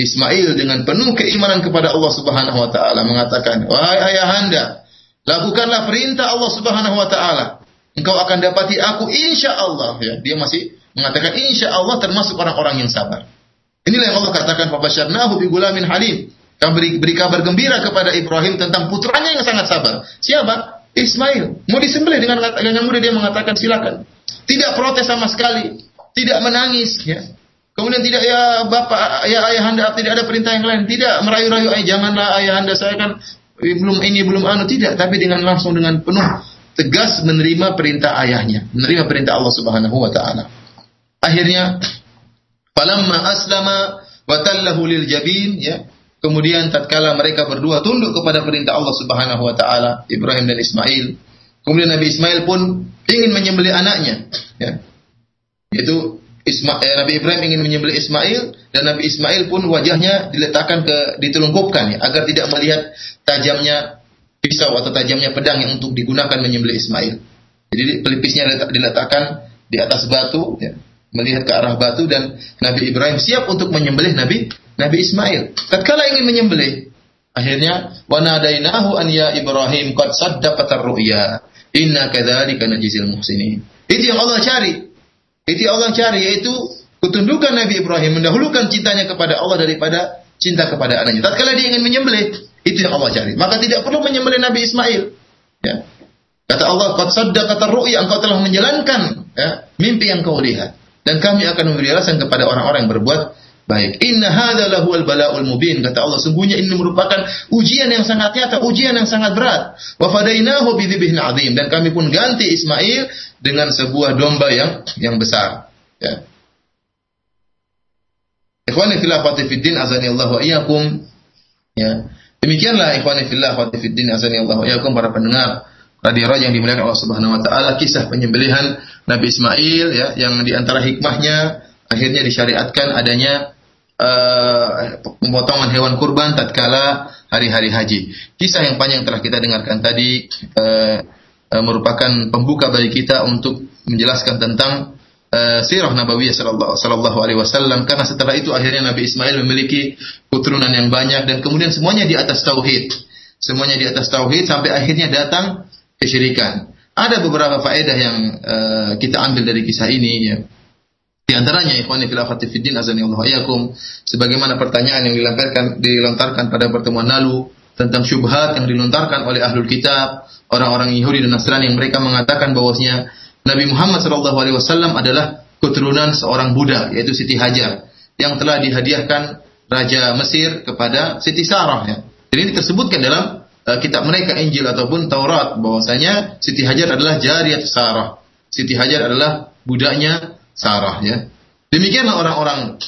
Ismail dengan penuh keimanan kepada Allah Subhanahu wa taala mengatakan, "Wahai ayahanda, lakukanlah perintah Allah Subhanahu wa taala. Engkau akan dapati aku insya Allah." Ya, dia masih mengatakan insya Allah termasuk orang-orang yang sabar. Inilah yang Allah katakan, "Fabasyarnahu bi gulamin halim." Kami beri, beri kabar gembira kepada Ibrahim tentang putranya yang sangat sabar. Siapa? Ismail. Mau disembelih dengan dengan mudah dia mengatakan silakan. Tidak protes sama sekali, tidak menangis, ya. Kemudian tidak ya bapak, ya ayah anda tidak ada perintah yang lain. Tidak merayu-rayu, ayah janganlah ayah anda saya kan belum ini belum anu tidak, tapi dengan langsung dengan penuh tegas menerima perintah ayahnya, menerima perintah Allah Subhanahu wa taala. Akhirnya falamma aslama wa tallahu lil jabin ya. Kemudian tatkala mereka berdua tunduk kepada perintah Allah Subhanahu wa taala, Ibrahim dan Ismail. Kemudian Nabi Ismail pun ingin menyembelih anaknya, ya. Itu Isma, eh, Nabi Ibrahim ingin menyembelih Ismail dan Nabi Ismail pun wajahnya diletakkan ke ditelungkupkan ya, agar tidak melihat tajamnya pisau atau tajamnya pedang yang untuk digunakan menyembelih Ismail. Jadi pelipisnya diletakkan di atas batu ya, melihat ke arah batu dan Nabi Ibrahim siap untuk menyembelih Nabi Nabi Ismail. Tatkala ingin menyembelih, akhirnya wa nadainahu an ya Ibrahim qad saddaqatar ru'ya. Inna kadzalika najzil muhsinin. Itu yang Allah cari. Itu yang Allah cari yaitu ketundukan Nabi Ibrahim mendahulukan cintanya kepada Allah daripada cinta kepada anaknya. Tatkala dia ingin menyembelih, itu yang Allah cari. Maka tidak perlu menyembelih Nabi Ismail. Ya. Kata Allah, "Qad saddaqata ru'ya, engkau telah menjalankan ya, mimpi yang kau lihat." Dan kami akan memberi alasan kepada orang-orang yang berbuat baik. Inna hadza lahuwal bala'ul mubin kata Allah sungguhnya ini merupakan ujian yang sangat nyata, ujian yang sangat berat. Wa fadainahu bidzibhin azim dan kami pun ganti Ismail dengan sebuah domba yang yang besar. Ya. Ikhwani fillah fiddin azani Allah wa iyyakum. Ya. Demikianlah ikhwani fillah fiddin azani Allah wa iyyakum para pendengar Radio Raja yang dimuliakan Allah Subhanahu wa taala kisah penyembelihan Nabi Ismail ya yang di antara hikmahnya akhirnya disyariatkan adanya uh, pemotongan hewan kurban tatkala hari-hari haji. Kisah yang panjang telah kita dengarkan tadi uh, uh, merupakan pembuka bagi kita untuk menjelaskan tentang sirah Nabawiyah sallallahu alaihi wasallam karena setelah itu akhirnya Nabi Ismail memiliki keturunan yang banyak dan kemudian semuanya di atas tauhid. Semuanya di atas tauhid sampai akhirnya datang kesyirikan. Ada beberapa faedah yang uh, kita ambil dari kisah ini ya. Di antaranya ikhwani fil akhwati fiddin azani Allah sebagaimana pertanyaan yang dilontarkan dilontarkan pada pertemuan lalu tentang syubhat yang dilontarkan oleh ahlul kitab, orang-orang Yahudi dan Nasrani yang mereka mengatakan bahwasanya Nabi Muhammad sallallahu alaihi wasallam adalah keturunan seorang budak yaitu Siti Hajar yang telah dihadiahkan raja Mesir kepada Siti Sarah ya. Jadi ini tersebutkan dalam uh, kitab mereka Injil ataupun Taurat bahwasanya Siti Hajar adalah jariyat Sarah. Siti Hajar adalah budaknya Sarah ya. Demikianlah orang-orang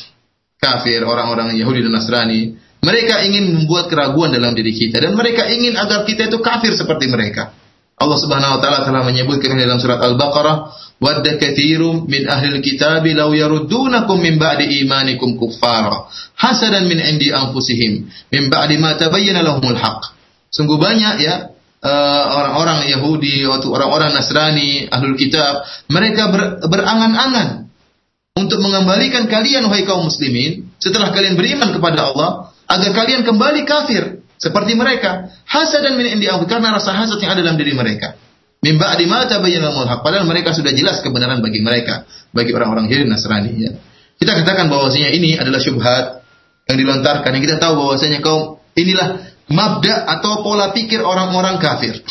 kafir, orang-orang Yahudi dan Nasrani. Mereka ingin membuat keraguan dalam diri kita dan mereka ingin agar kita itu kafir seperti mereka. Allah Subhanahu wa taala telah menyebutkan dalam surat Al-Baqarah, "Wadda katsirum min ahli kitab law yaruddunakum min ba'di imanikum kuffara hasadan min indi anfusihim min ba'di ma tabayyana lahumul haqq." Sungguh banyak ya orang-orang uh, Yahudi atau orang-orang Nasrani, ahlul kitab, mereka ber, berangan-angan untuk mengembalikan kalian wahai kaum muslimin setelah kalian beriman kepada Allah agar kalian kembali kafir seperti mereka. Hasad dan min indi karena rasa hasad yang ada dalam diri mereka. Min ba'di ma tabayyana haq padahal mereka sudah jelas kebenaran bagi mereka, bagi orang-orang Yahudi Nasrani ya. Kita katakan bahwasanya ini adalah syubhat yang dilontarkan yang kita tahu bahwasanya kaum inilah mabda atau pola pikir orang-orang kafir.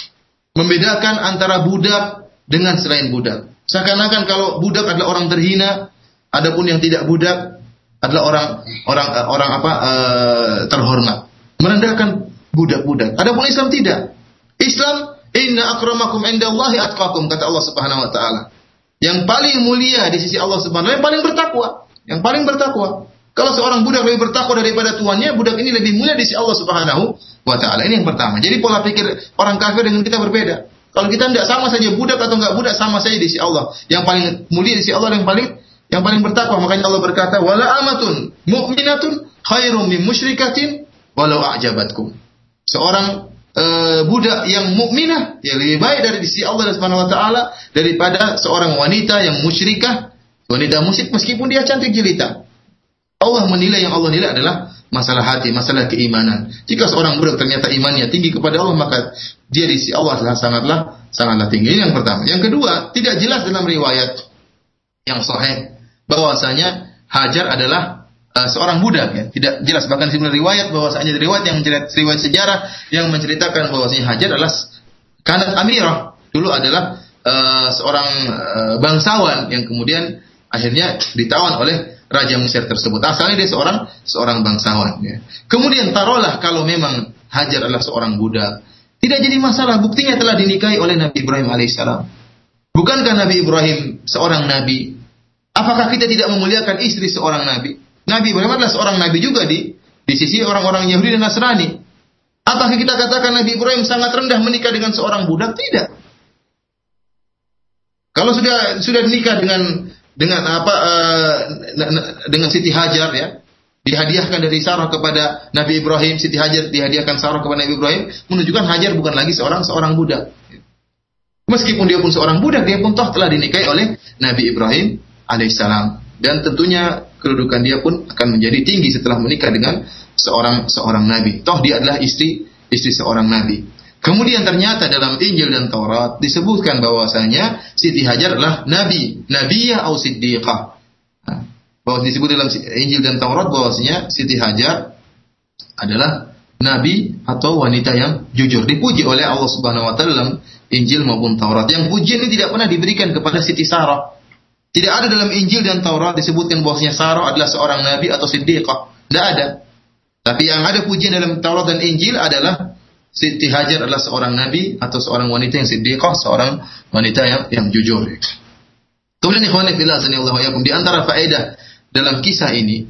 Membedakan antara budak dengan selain budak. Seakan-akan kalau budak adalah orang terhina, adapun yang tidak budak adalah orang orang orang apa uh, terhormat merendahkan budak-budak. Adapun Islam tidak. Islam inna akramakum indallahi atqakum kata Allah Subhanahu wa taala. Yang paling mulia di sisi Allah Subhanahu wa taala yang paling bertakwa, yang paling bertakwa. Kalau seorang budak lebih bertakwa daripada tuannya, budak ini lebih mulia di sisi Allah Subhanahu wa taala. Ini yang pertama. Jadi pola pikir orang kafir dengan kita berbeda. Kalau kita tidak sama saja budak atau enggak budak sama saja di sisi Allah. Yang paling mulia di sisi Allah yang paling yang paling bertakwa. Makanya Allah berkata, "Wala amatun mu'minatun khairum min musyrikatin walau a'jabatkum. Seorang uh, budak yang mukminah yang lebih baik dari sisi Allah Subhanahu wa taala daripada seorang wanita yang musyrikah, wanita musyrik meskipun dia cantik jelita. Allah menilai yang Allah nilai adalah masalah hati, masalah keimanan. Jika seorang budak ternyata imannya tinggi kepada Allah, maka dia di sisi Allah sangatlah sangatlah tinggi. Ini yang pertama. Yang kedua, tidak jelas dalam riwayat yang sahih bahwasanya Hajar adalah uh, seorang budak ya. Tidak jelas bahkan di riwayat bahwasanya riwayat yang riwayat sejarah yang menceritakan bahwasanya Hajar adalah kanat Amirah dulu adalah uh, seorang uh, bangsawan yang kemudian akhirnya ditawan oleh raja Mesir tersebut. Asalnya dia seorang seorang bangsawan ya. Kemudian taruhlah kalau memang Hajar adalah seorang budak, tidak jadi masalah. Buktinya telah dinikahi oleh Nabi Ibrahim alaihissalam. Bukankah Nabi Ibrahim seorang nabi? Apakah kita tidak memuliakan istri seorang nabi? Nabi Ibrahim adalah seorang nabi juga di di sisi orang-orang Yahudi dan Nasrani. Apakah kita katakan Nabi Ibrahim sangat rendah menikah dengan seorang budak? Tidak. Kalau sudah sudah menikah dengan dengan apa uh, dengan Siti Hajar ya, dihadiahkan dari Sarah kepada Nabi Ibrahim, Siti Hajar dihadiahkan Sarah kepada Nabi Ibrahim, menunjukkan Hajar bukan lagi seorang seorang budak. Meskipun dia pun seorang budak, dia pun toh telah dinikahi oleh Nabi Ibrahim alaihissalam dan tentunya kedudukan dia pun akan menjadi tinggi setelah menikah dengan seorang seorang nabi. Toh dia adalah istri istri seorang nabi. Kemudian ternyata dalam Injil dan Taurat disebutkan bahwasanya Siti Hajar adalah nabi, nabiyah atau siddiqah. Nah, bahwa disebut dalam Injil dan Taurat bahwasanya Siti Hajar adalah nabi atau wanita yang jujur dipuji oleh Allah Subhanahu wa taala dalam Injil maupun Taurat. Yang pujian ini tidak pernah diberikan kepada Siti Sarah. Tidak ada dalam Injil dan Taurat disebutkan bahwasanya Sarah adalah seorang nabi atau siddiqah. Tidak ada. Tapi yang ada pujian dalam Taurat dan Injil adalah Siti Hajar adalah seorang nabi atau seorang wanita yang siddiqah, seorang wanita yang yang jujur. Kemudian ikhwan fillah sanallahu yakum di antara faedah dalam kisah ini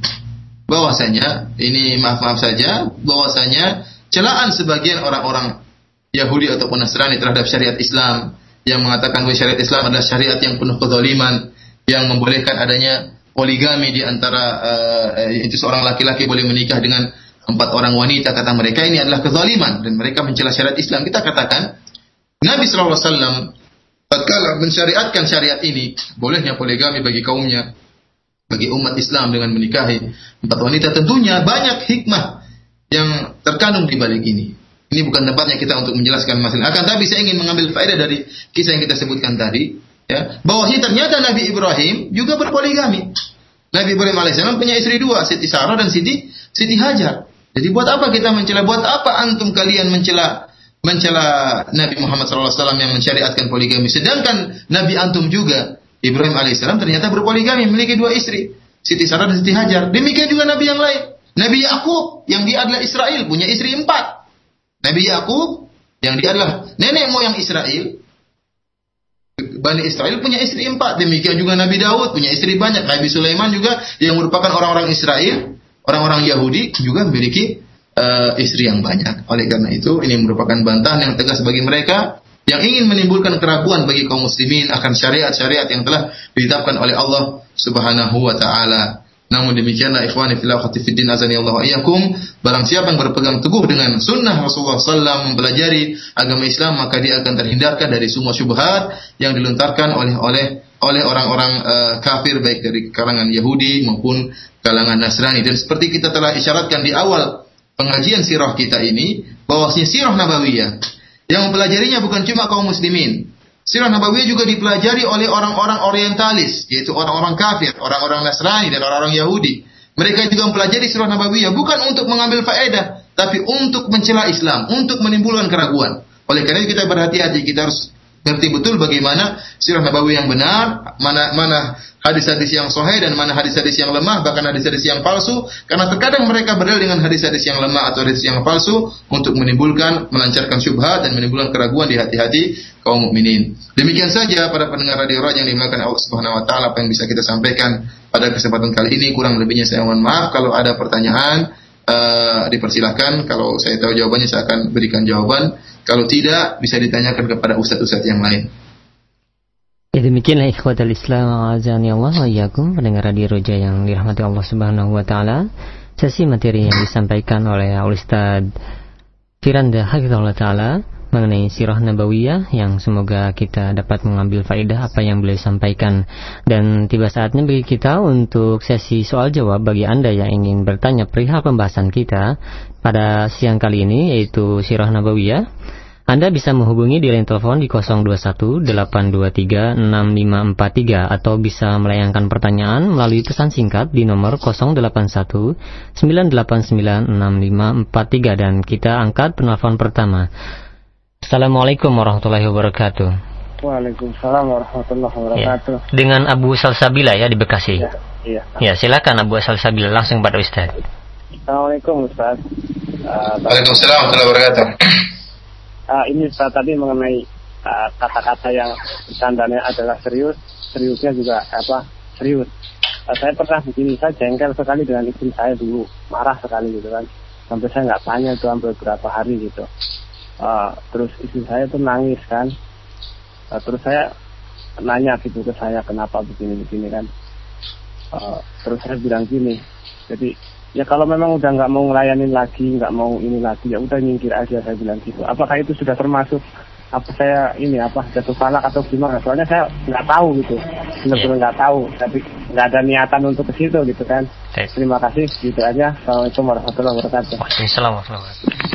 bahwasanya ini maaf-maaf saja bahwasanya celaan sebagian orang-orang Yahudi ataupun Nasrani terhadap syariat Islam yang mengatakan bahwa syariat Islam adalah syariat yang penuh kezaliman, yang membolehkan adanya poligami di antara uh, itu seorang laki-laki boleh menikah dengan empat orang wanita kata mereka ini adalah kezaliman. Dan mereka mencela syariat Islam. Kita katakan Nabi SAW tatkala mensyariatkan syariat ini bolehnya poligami bagi kaumnya bagi umat Islam dengan menikahi empat wanita. Tentunya banyak hikmah yang terkandung di balik ini. Ini bukan tempatnya kita untuk menjelaskan masalah. Akan tapi saya ingin mengambil faedah dari kisah yang kita sebutkan tadi ya, bahwa ternyata Nabi Ibrahim juga berpoligami. Nabi Ibrahim alaihissalam punya istri dua, Siti Sarah dan Siti Siti Hajar. Jadi buat apa kita mencela? Buat apa antum kalian mencela mencela Nabi Muhammad SAW yang mensyariatkan poligami? Sedangkan Nabi antum juga Ibrahim alaihissalam ternyata berpoligami, memiliki dua istri, Siti Sarah dan Siti Hajar. Demikian juga Nabi yang lain. Nabi Yakub yang dia adalah Israel punya istri empat. Nabi Yakub yang dia adalah nenek moyang Israel Bani Israel punya istri empat. Demikian juga Nabi Daud punya istri banyak. Nabi Sulaiman juga yang merupakan orang-orang Israel, orang-orang Yahudi juga memiliki uh, istri yang banyak. Oleh karena itu, ini merupakan bantahan yang tegas bagi mereka yang ingin menimbulkan keraguan bagi kaum muslimin akan syariat-syariat yang telah ditetapkan oleh Allah Subhanahu wa taala. Namun demikianlah ikhwani fillah khatifiddin azani Allah iyyakum barang siapa yang berpegang teguh dengan sunnah Rasulullah sallallahu mempelajari agama Islam maka dia akan terhindarkan dari semua syubhat yang dilontarkan oleh oleh oleh orang-orang uh, kafir baik dari kalangan Yahudi maupun kalangan Nasrani dan seperti kita telah isyaratkan di awal pengajian sirah kita ini bahwasanya sirah nabawiyah yang mempelajarinya bukan cuma kaum muslimin Sirah Nabawiyah juga dipelajari oleh orang-orang orientalis, yaitu orang-orang kafir, orang-orang Nasrani dan orang-orang Yahudi. Mereka juga mempelajari Sirah Nabawiyah bukan untuk mengambil faedah, tapi untuk mencela Islam, untuk menimbulkan keraguan. Oleh karena itu kita berhati-hati, kita harus ngerti betul bagaimana sirah nabawi yang benar, mana mana hadis-hadis yang sahih dan mana hadis-hadis yang lemah, bahkan hadis-hadis yang palsu. Karena terkadang mereka berdalil dengan hadis-hadis yang lemah atau hadis yang palsu untuk menimbulkan, melancarkan syubhat dan menimbulkan keraguan di hati-hati kaum mukminin. Demikian saja para pendengar radio Raja yang dimakan Allah Subhanahu wa taala apa yang bisa kita sampaikan pada kesempatan kali ini. Kurang lebihnya saya mohon maaf kalau ada pertanyaan uh, dipersilahkan. Kalau saya tahu jawabannya saya akan berikan jawaban. Kalau tidak, bisa ditanyakan kepada ustadz-ustadz yang lain. Ya demikianlah ikhwatal Islam azani Allah wa iyakum pendengar radio Roja yang dirahmati Allah Subhanahu wa taala. Sesi materi yang disampaikan oleh Ustaz Firanda Hafizahullah taala mengenai sirah nabawiyah yang semoga kita dapat mengambil faedah apa yang beliau sampaikan dan tiba saatnya bagi kita untuk sesi soal jawab bagi Anda yang ingin bertanya perihal pembahasan kita pada siang kali ini yaitu sirah nabawiyah anda bisa menghubungi di line telepon di 021 823 6543 atau bisa melayangkan pertanyaan melalui pesan singkat di nomor 081 989 6543 dan kita angkat penelpon pertama. Assalamualaikum warahmatullahi wabarakatuh. Waalaikumsalam warahmatullahi ya. wabarakatuh. Ya. Dengan Abu Salsabila ya di Bekasi. Ya, iya. Ya, silakan Abu Salsabila langsung pada Ustaz. Assalamualaikum Ustaz. Uh, Waalaikumsalam warahmatullahi wabarakatuh. Uh, ini Ustaz tadi mengenai ah, kata-kata uh, yang tandanya adalah serius, seriusnya juga apa? Serius. Uh, saya pernah begini, saya jengkel sekali dengan istri saya dulu, marah sekali gitu kan. Sampai saya nggak tanya itu sampai beberapa hari gitu uh, terus istri saya tuh nangis kan. Uh, terus saya nanya gitu ke saya kenapa begini begini? kan. Uh, terus saya bilang gini jadi ya kalau memang udah nggak mau ngelayanin lagi nggak mau ini lagi ya udah nyingkir aja saya bilang gitu. Apakah itu sudah termasuk apa saya ini apa jatuh talak atau gimana? Soalnya saya nggak tahu gitu. Benar-benar nggak tahu tapi nggak ada niatan untuk ke situ gitu kan. Terima kasih gitu aja. Assalamualaikum warahmatullahi wabarakatuh. Assalamualaikum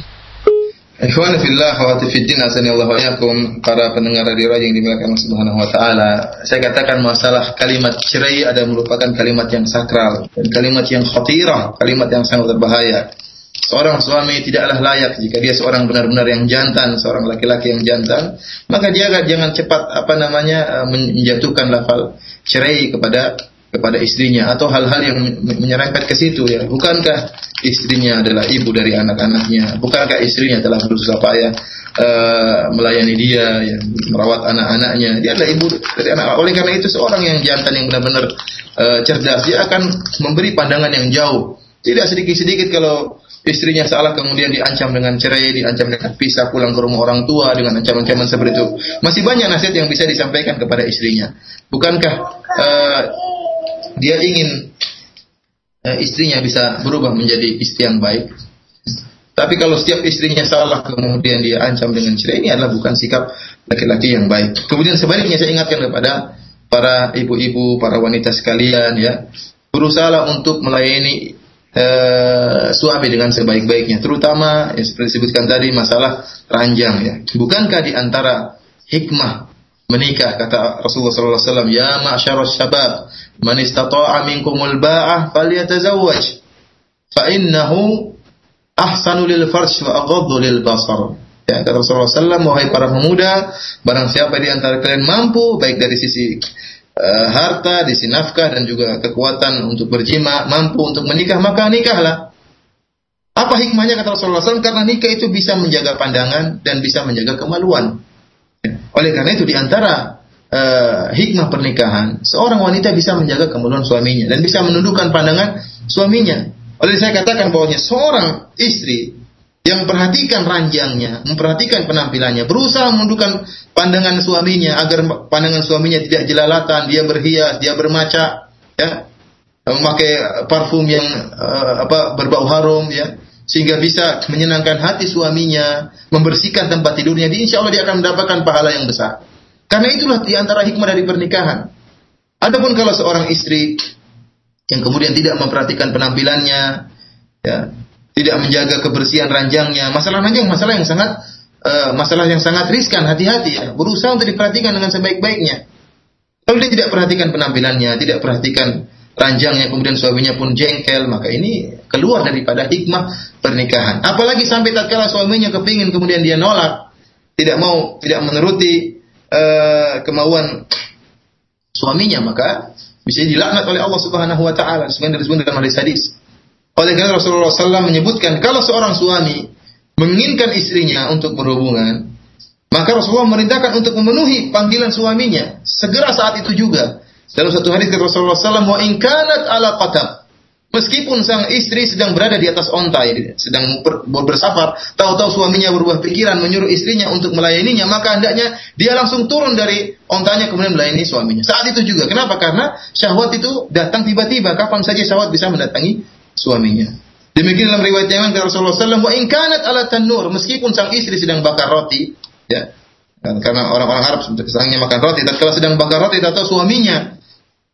Ikhwan fillah khawati fiddin asani Allah yakum para pendengar radio yang dimuliakan Allah Subhanahu wa taala. Saya katakan masalah kalimat cerai ada merupakan kalimat yang sakral dan kalimat yang khatirah, kalimat yang sangat berbahaya. Seorang suami tidaklah layak jika dia seorang benar-benar yang jantan, seorang laki-laki yang jantan, maka dia jangan cepat apa namanya eh, menjatuhkan lafal cerai kepada kepada istrinya atau hal-hal yang menyerempet ke situ ya. Bukankah istrinya adalah ibu dari anak-anaknya? Bukankah istrinya telah berusaha payah uh, melayani dia, ya, merawat anak-anaknya? Dia adalah ibu dari anak. Oleh karena itu seorang yang jantan yang benar-benar uh, cerdas dia akan memberi pandangan yang jauh. Tidak sedikit-sedikit kalau istrinya salah kemudian diancam dengan cerai, diancam dengan pisah pulang ke rumah orang tua dengan ancaman-ancaman seperti itu. Masih banyak nasihat yang bisa disampaikan kepada istrinya. Bukankah uh, dia ingin uh, istrinya bisa berubah menjadi istri yang baik. Tapi kalau setiap istrinya salah kemudian dia ancam dengan cerai ini adalah bukan sikap laki-laki yang baik. Kemudian sebaliknya saya ingatkan kepada para ibu-ibu, para wanita sekalian ya, berusaha untuk melayani uh, suami dengan sebaik-baiknya, terutama yang seperti disebutkan tadi masalah ranjang ya. Bukankah di antara hikmah menikah kata Rasulullah SAW ya ma'syarul syabab man istata'a minkumul ba'ah falyatazawwaj. Fa innahu ahsanu lil farj wa aghaddu lil basar. Ya kata Rasulullah SAW wahai para pemuda barang siapa di antara kalian mampu baik dari sisi uh, harta di sisi nafkah dan juga kekuatan untuk berjima mampu untuk menikah maka nikahlah. Apa hikmahnya kata Rasulullah SAW karena nikah itu bisa menjaga pandangan dan bisa menjaga kemaluan oleh karena itu di antara uh, hikmah pernikahan, seorang wanita bisa menjaga kemaluan suaminya dan bisa menundukkan pandangan suaminya. Oleh saya katakan bahwa seorang istri yang perhatikan ranjangnya, memperhatikan penampilannya, berusaha menundukkan pandangan suaminya agar pandangan suaminya tidak jelalatan, dia berhias, dia bermaca, ya, memakai parfum yang uh, apa berbau harum, ya, sehingga bisa menyenangkan hati suaminya, membersihkan tempat tidurnya, di insya Allah dia akan mendapatkan pahala yang besar. Karena itulah di antara hikmah dari pernikahan. Adapun kalau seorang istri yang kemudian tidak memperhatikan penampilannya, ya, tidak menjaga kebersihan ranjangnya, masalah ranjang masalah yang sangat uh, masalah yang sangat riskan, hati-hati ya, berusaha untuk diperhatikan dengan sebaik-baiknya. Kalau dia tidak perhatikan penampilannya, tidak perhatikan ranjangnya, kemudian suaminya pun jengkel, maka ini keluar daripada hikmah pernikahan. Apalagi sampai tatkala suaminya kepingin kemudian dia nolak, tidak mau, tidak menuruti uh, kemauan suaminya, maka bisa dilaknat oleh Allah Subhanahu wa taala sebagaimana dalam hadis hadis. Oleh karena Rasulullah SAW menyebutkan kalau seorang suami menginginkan istrinya untuk berhubungan, maka Rasulullah merintahkan untuk memenuhi panggilan suaminya segera saat itu juga. Dalam satu hadis kata Rasulullah SAW, wa inkanat ala qatab. Meskipun sang istri sedang berada di atas ontai, sedang ber, bersafar, tahu-tahu suaminya berubah pikiran menyuruh istrinya untuk melayaninya, maka hendaknya dia langsung turun dari ontanya kemudian melayani suaminya. Saat itu juga. Kenapa? Karena syahwat itu datang tiba-tiba. Kapan saja syahwat bisa mendatangi suaminya. Demikian dalam riwayat yang lain Rasulullah SAW, wa inkanat ala tanur, meskipun sang istri sedang bakar roti, ya, karena orang-orang Arab sedangnya makan roti, kalau sedang bakar roti atau suaminya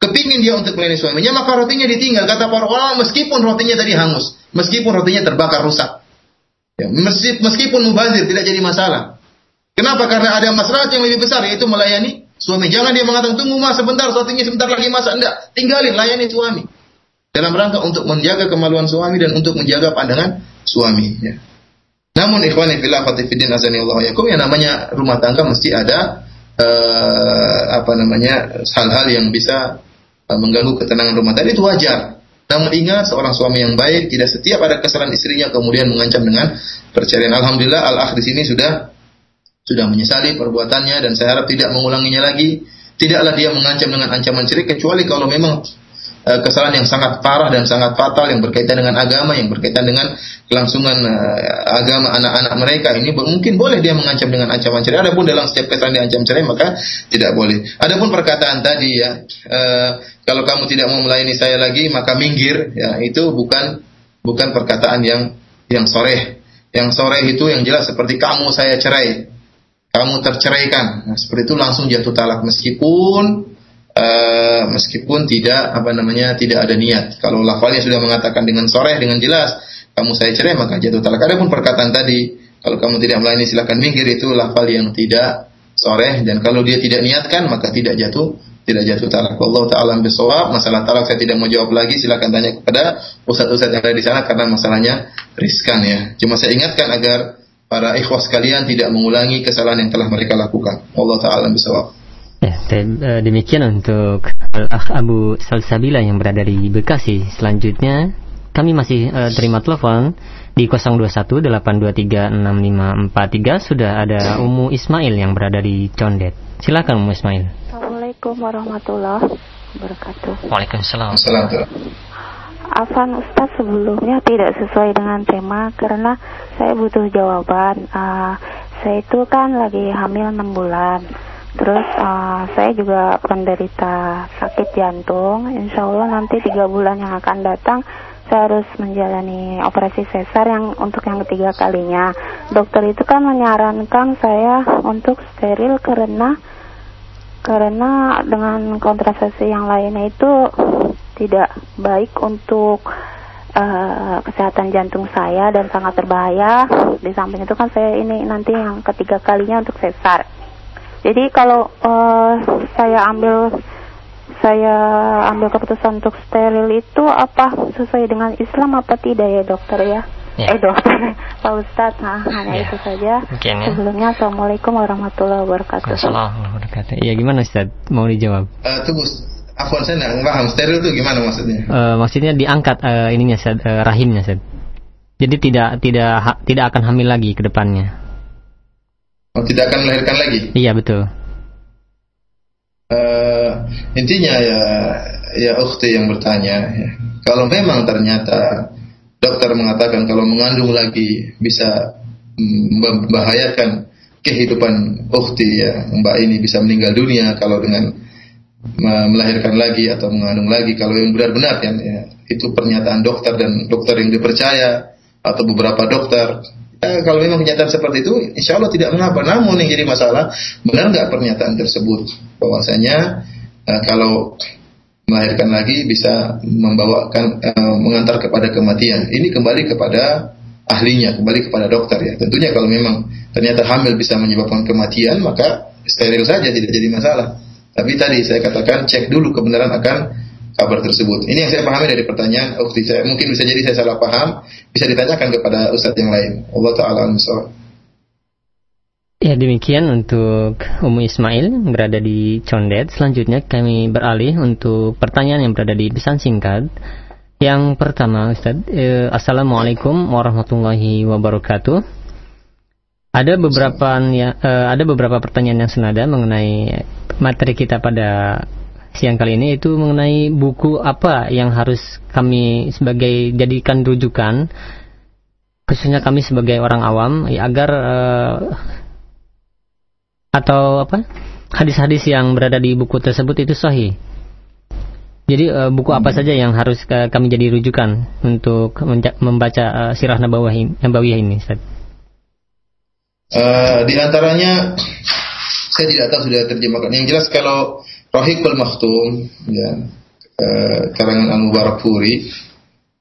kepingin dia untuk melayani suaminya, maka rotinya ditinggal. Kata para ulama, meskipun rotinya tadi hangus, meskipun rotinya terbakar rusak. Ya, meskipun mubazir tidak jadi masalah. Kenapa? Karena ada masalah yang lebih besar yaitu melayani suami. Jangan dia mengatakan tunggu mas sebentar, rotinya sebentar lagi masak. Enggak, tinggalin layani suami. Dalam rangka untuk menjaga kemaluan suami dan untuk menjaga pandangan suami. Ya. Namun ikhwan fillah fatifidin azani Allah yakum yang namanya rumah tangga mesti ada uh, apa namanya hal-hal yang bisa mengganggu ketenangan rumah tangga itu wajar. Namun ingat seorang suami yang baik tidak setiap ada kesalahan istrinya kemudian mengancam dengan perceraian. Alhamdulillah al-akh di sini sudah sudah menyesali perbuatannya dan saya harap tidak mengulanginya lagi. Tidaklah dia mengancam dengan ancaman cerai kecuali kalau memang Eh, kesalahan yang sangat parah dan sangat fatal yang berkaitan dengan agama, yang berkaitan dengan kelangsungan uh, agama anak-anak mereka. Ini mungkin boleh dia mengancam dengan ancaman cerai. Adapun dalam setiap kesalahan diancam cerai maka tidak boleh. Adapun perkataan tadi ya, uh, kalau kamu tidak mau melayani saya lagi maka minggir. Ya itu bukan bukan perkataan yang yang soreh. Yang soreh itu yang jelas seperti kamu saya cerai kamu terceraikan. Nah, seperti itu langsung jatuh talak meskipun uh, meskipun tidak apa namanya tidak ada niat. Kalau lafalnya sudah mengatakan dengan sore dengan jelas kamu saya cerai maka jatuh talak. Adapun perkataan tadi kalau kamu tidak melayani silakan minggir itu lafal yang tidak sore dan kalau dia tidak niatkan maka tidak jatuh tidak jatuh talak. Allah taala bisawab. Masalah talak saya tidak mau jawab lagi. Silakan tanya kepada ustaz-ustaz yang ada di sana karena masalahnya riskan ya. Cuma saya ingatkan agar para ikhwas sekalian tidak mengulangi kesalahan yang telah mereka lakukan. Allah taala bisawab. Ya, dan, uh, demikian untuk Al-Akh Abu Salsabila yang berada di Bekasi. Selanjutnya, kami masih uh, terima telepon di 0218236543 sudah ada Umu Ismail yang berada di Condet. Silakan Umu Ismail. Assalamualaikum warahmatullahi wabarakatuh. Waalaikumsalam. Afan Ustaz sebelumnya tidak sesuai dengan tema karena saya butuh jawaban. Uh, saya itu kan lagi hamil 6 bulan Terus uh, saya juga penderita sakit jantung. Insya Allah nanti tiga bulan yang akan datang saya harus menjalani operasi sesar yang untuk yang ketiga kalinya. Dokter itu kan menyarankan saya untuk steril karena karena dengan kontrasepsi yang lainnya itu tidak baik untuk uh, kesehatan jantung saya dan sangat berbahaya. Di samping itu kan saya ini nanti yang ketiga kalinya untuk sesar. Jadi kalau uh, saya ambil saya ambil keputusan untuk steril itu apa sesuai dengan Islam apa tidak ya dokter ya? Ya. Eh dokter, Pak Ustadz, nah hanya ya. itu saja. Mungkin, ya. Sebelumnya Assalamualaikum warahmatullahi wabarakatuh. Assalamualaikum wabarakatuh. Iya gimana Ustadz? Mau dijawab? Uh, tunggu, Afwan saya nggak paham steril itu gimana maksudnya? Uh, maksudnya diangkat uh, ininya Ustadz, uh, rahimnya Ustadz. Jadi tidak tidak ha, tidak akan hamil lagi ke depannya. Oh, tidak akan melahirkan lagi? Iya, betul. Uh, intinya ya ya ukhti yang bertanya ya. Kalau memang ternyata dokter mengatakan kalau mengandung lagi bisa membahayakan kehidupan ukhti ya mbak ini bisa meninggal dunia kalau dengan melahirkan lagi atau mengandung lagi kalau yang benar-benar kan ya itu pernyataan dokter dan dokter yang dipercaya atau beberapa dokter ya, kalau memang kenyataan seperti itu insya Allah tidak mengapa. Namun yang jadi masalah benar nggak pernyataan tersebut? Bahwasanya uh, kalau melahirkan lagi bisa membawakan uh, mengantar kepada kematian. Ini kembali kepada ahlinya kembali kepada dokter ya. Tentunya kalau memang ternyata hamil bisa menyebabkan kematian maka steril saja tidak jadi masalah. Tapi tadi saya katakan cek dulu kebenaran akan kabar tersebut. Ini yang saya pahami dari pertanyaan ukti saya. Mungkin bisa jadi saya salah paham, bisa ditanyakan kepada ustadz yang lain. Allah taala al Ya demikian untuk Umu Ismail berada di Condet. Selanjutnya kami beralih untuk pertanyaan yang berada di pesan singkat. Yang pertama Ustaz, eh, Assalamualaikum warahmatullahi wabarakatuh. Ada beberapa ya, uh, ada beberapa pertanyaan yang senada mengenai materi kita pada siang kali ini itu mengenai buku apa yang harus kami sebagai jadikan rujukan khususnya kami sebagai orang awam ya, agar uh, atau apa hadis-hadis yang berada di buku tersebut itu sahih. Jadi uh, buku apa hmm. saja yang harus kami jadi rujukan untuk membaca uh, sirah nabawiyah ini? Uh, di antaranya saya tidak tahu sudah terjemahkan. Yang jelas kalau Rahikul Maktum ya uh, karangan Al Puri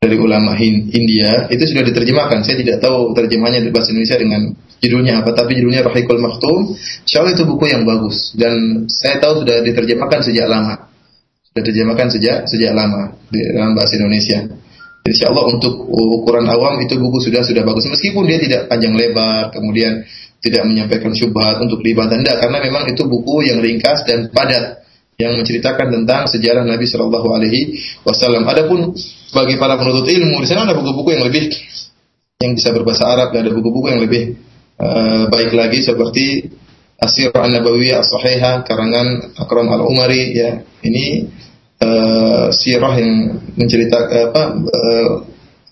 dari ulama India itu sudah diterjemahkan. Saya tidak tahu terjemahnya di bahasa Indonesia dengan judulnya apa, tapi judulnya Rahikul Maktum. Allah itu buku yang bagus dan saya tahu sudah diterjemahkan sejak lama. Sudah diterjemahkan sejak sejak lama di dalam bahasa Indonesia. Insya Allah untuk ukuran awam itu buku sudah sudah bagus meskipun dia tidak panjang lebar kemudian tidak menyampaikan syubhat untuk ibadah tidak karena memang itu buku yang ringkas dan padat yang menceritakan tentang sejarah Nabi Shallallahu Alaihi Wasallam. Adapun bagi para penuntut ilmu di sana ada buku-buku yang lebih yang bisa berbahasa Arab ada buku-buku yang lebih uh, baik lagi seperti Asir An-Nabawiyah As-Sahihah karangan Akram Al-Umari ya. Ini uh, sirah yang menceritakan apa uh,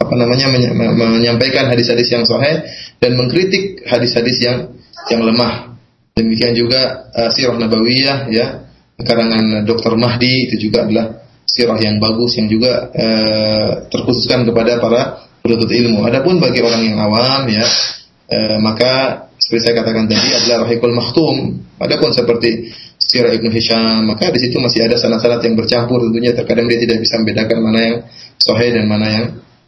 apa namanya menyampaikan hadis-hadis yang sahih dan mengkritik hadis-hadis yang yang lemah. Demikian juga uh, sirah nabawiyah ya karangan Dr. Mahdi itu juga adalah sirah yang bagus yang juga uh, terkhususkan kepada para penuntut ilmu. Adapun bagi orang yang awam ya uh, maka seperti saya katakan tadi adalah Rahikul Maktum. Adapun seperti Sirah Ibnu Hisham, maka di situ masih ada sanad-sanad yang bercampur tentunya terkadang dia tidak bisa membedakan mana yang sahih dan mana yang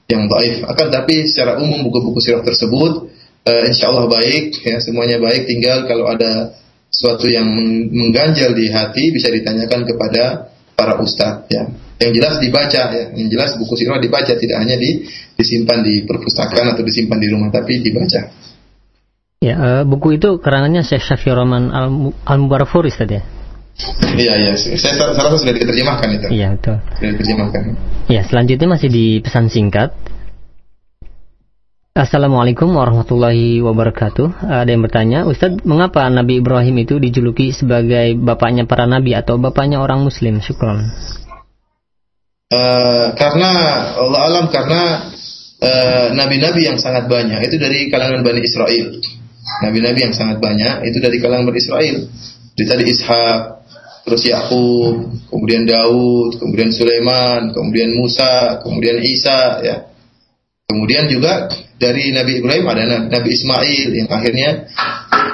yang dhaif. Akan tapi secara umum buku-buku sirah tersebut uh, insya Allah baik ya semuanya baik tinggal kalau ada sesuatu yang mengganjal di hati bisa ditanyakan kepada para ustadz ya. Yang jelas dibaca ya, yang jelas buku sirah dibaca tidak hanya di disimpan di perpustakaan atau disimpan di rumah tapi dibaca. Ya, uh, buku itu karangannya Syekh Syafi Rahman Al-Mubarakfur tadi ya? Iya, iya. Saya, saya rasa sudah diterjemahkan itu. Iya, betul. Sudah diterjemahkan. Ya, selanjutnya masih di pesan singkat. Assalamualaikum warahmatullahi wabarakatuh. Ada yang bertanya, Ustadz, mengapa Nabi Ibrahim itu dijuluki sebagai bapaknya para nabi atau bapaknya orang Muslim? Syukron. Uh, karena Allah alam karena nabi nabi-nabi yang sangat banyak itu dari kalangan Bani Israel. Nabi-nabi yang sangat banyak itu dari kalangan Bani Israel. Jadi tadi Ishak, terus Yakub, kemudian Daud, kemudian Sulaiman, kemudian Musa, kemudian Isa, ya. Kemudian juga dari Nabi Ibrahim ada Nabi Ismail yang akhirnya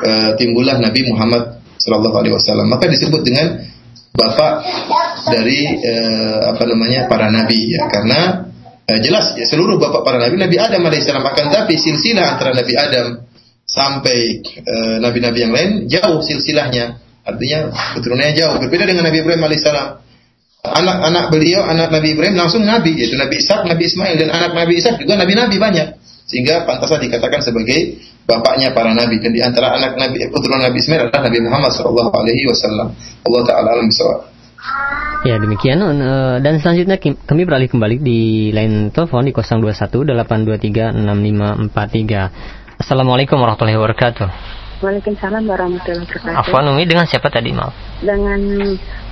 uh, timbullah Nabi Muhammad Shallallahu Alaihi Wasallam. Maka disebut dengan bapak dari uh, apa namanya para nabi ya. Karena uh, jelas ya seluruh bapak para nabi Nabi Adam alaihissalam akan tapi silsilah antara Nabi Adam sampai nabi-nabi uh, yang lain jauh silsilahnya. Artinya keturunannya jauh. Berbeda dengan Nabi Ibrahim alaihissalam anak-anak beliau anak Nabi Ibrahim langsung nabi yaitu Nabi Ishak Nabi Ismail dan anak Nabi Ishak juga nabi-nabi banyak sehingga pantaslah dikatakan sebagai bapaknya para nabi dan di antara anak Nabi keturunan Nabi Ismail adalah Nabi Muhammad wasallam Allah taala alam bisawab Ya demikian eh, dan selanjutnya kami beralih kembali di line telepon di 021 823 6543. Assalamualaikum warahmatullahi wabarakatuh. Waalaikumsalam warahmatullahi wabarakatuh. Afwan Umi dengan siapa tadi maaf? Dengan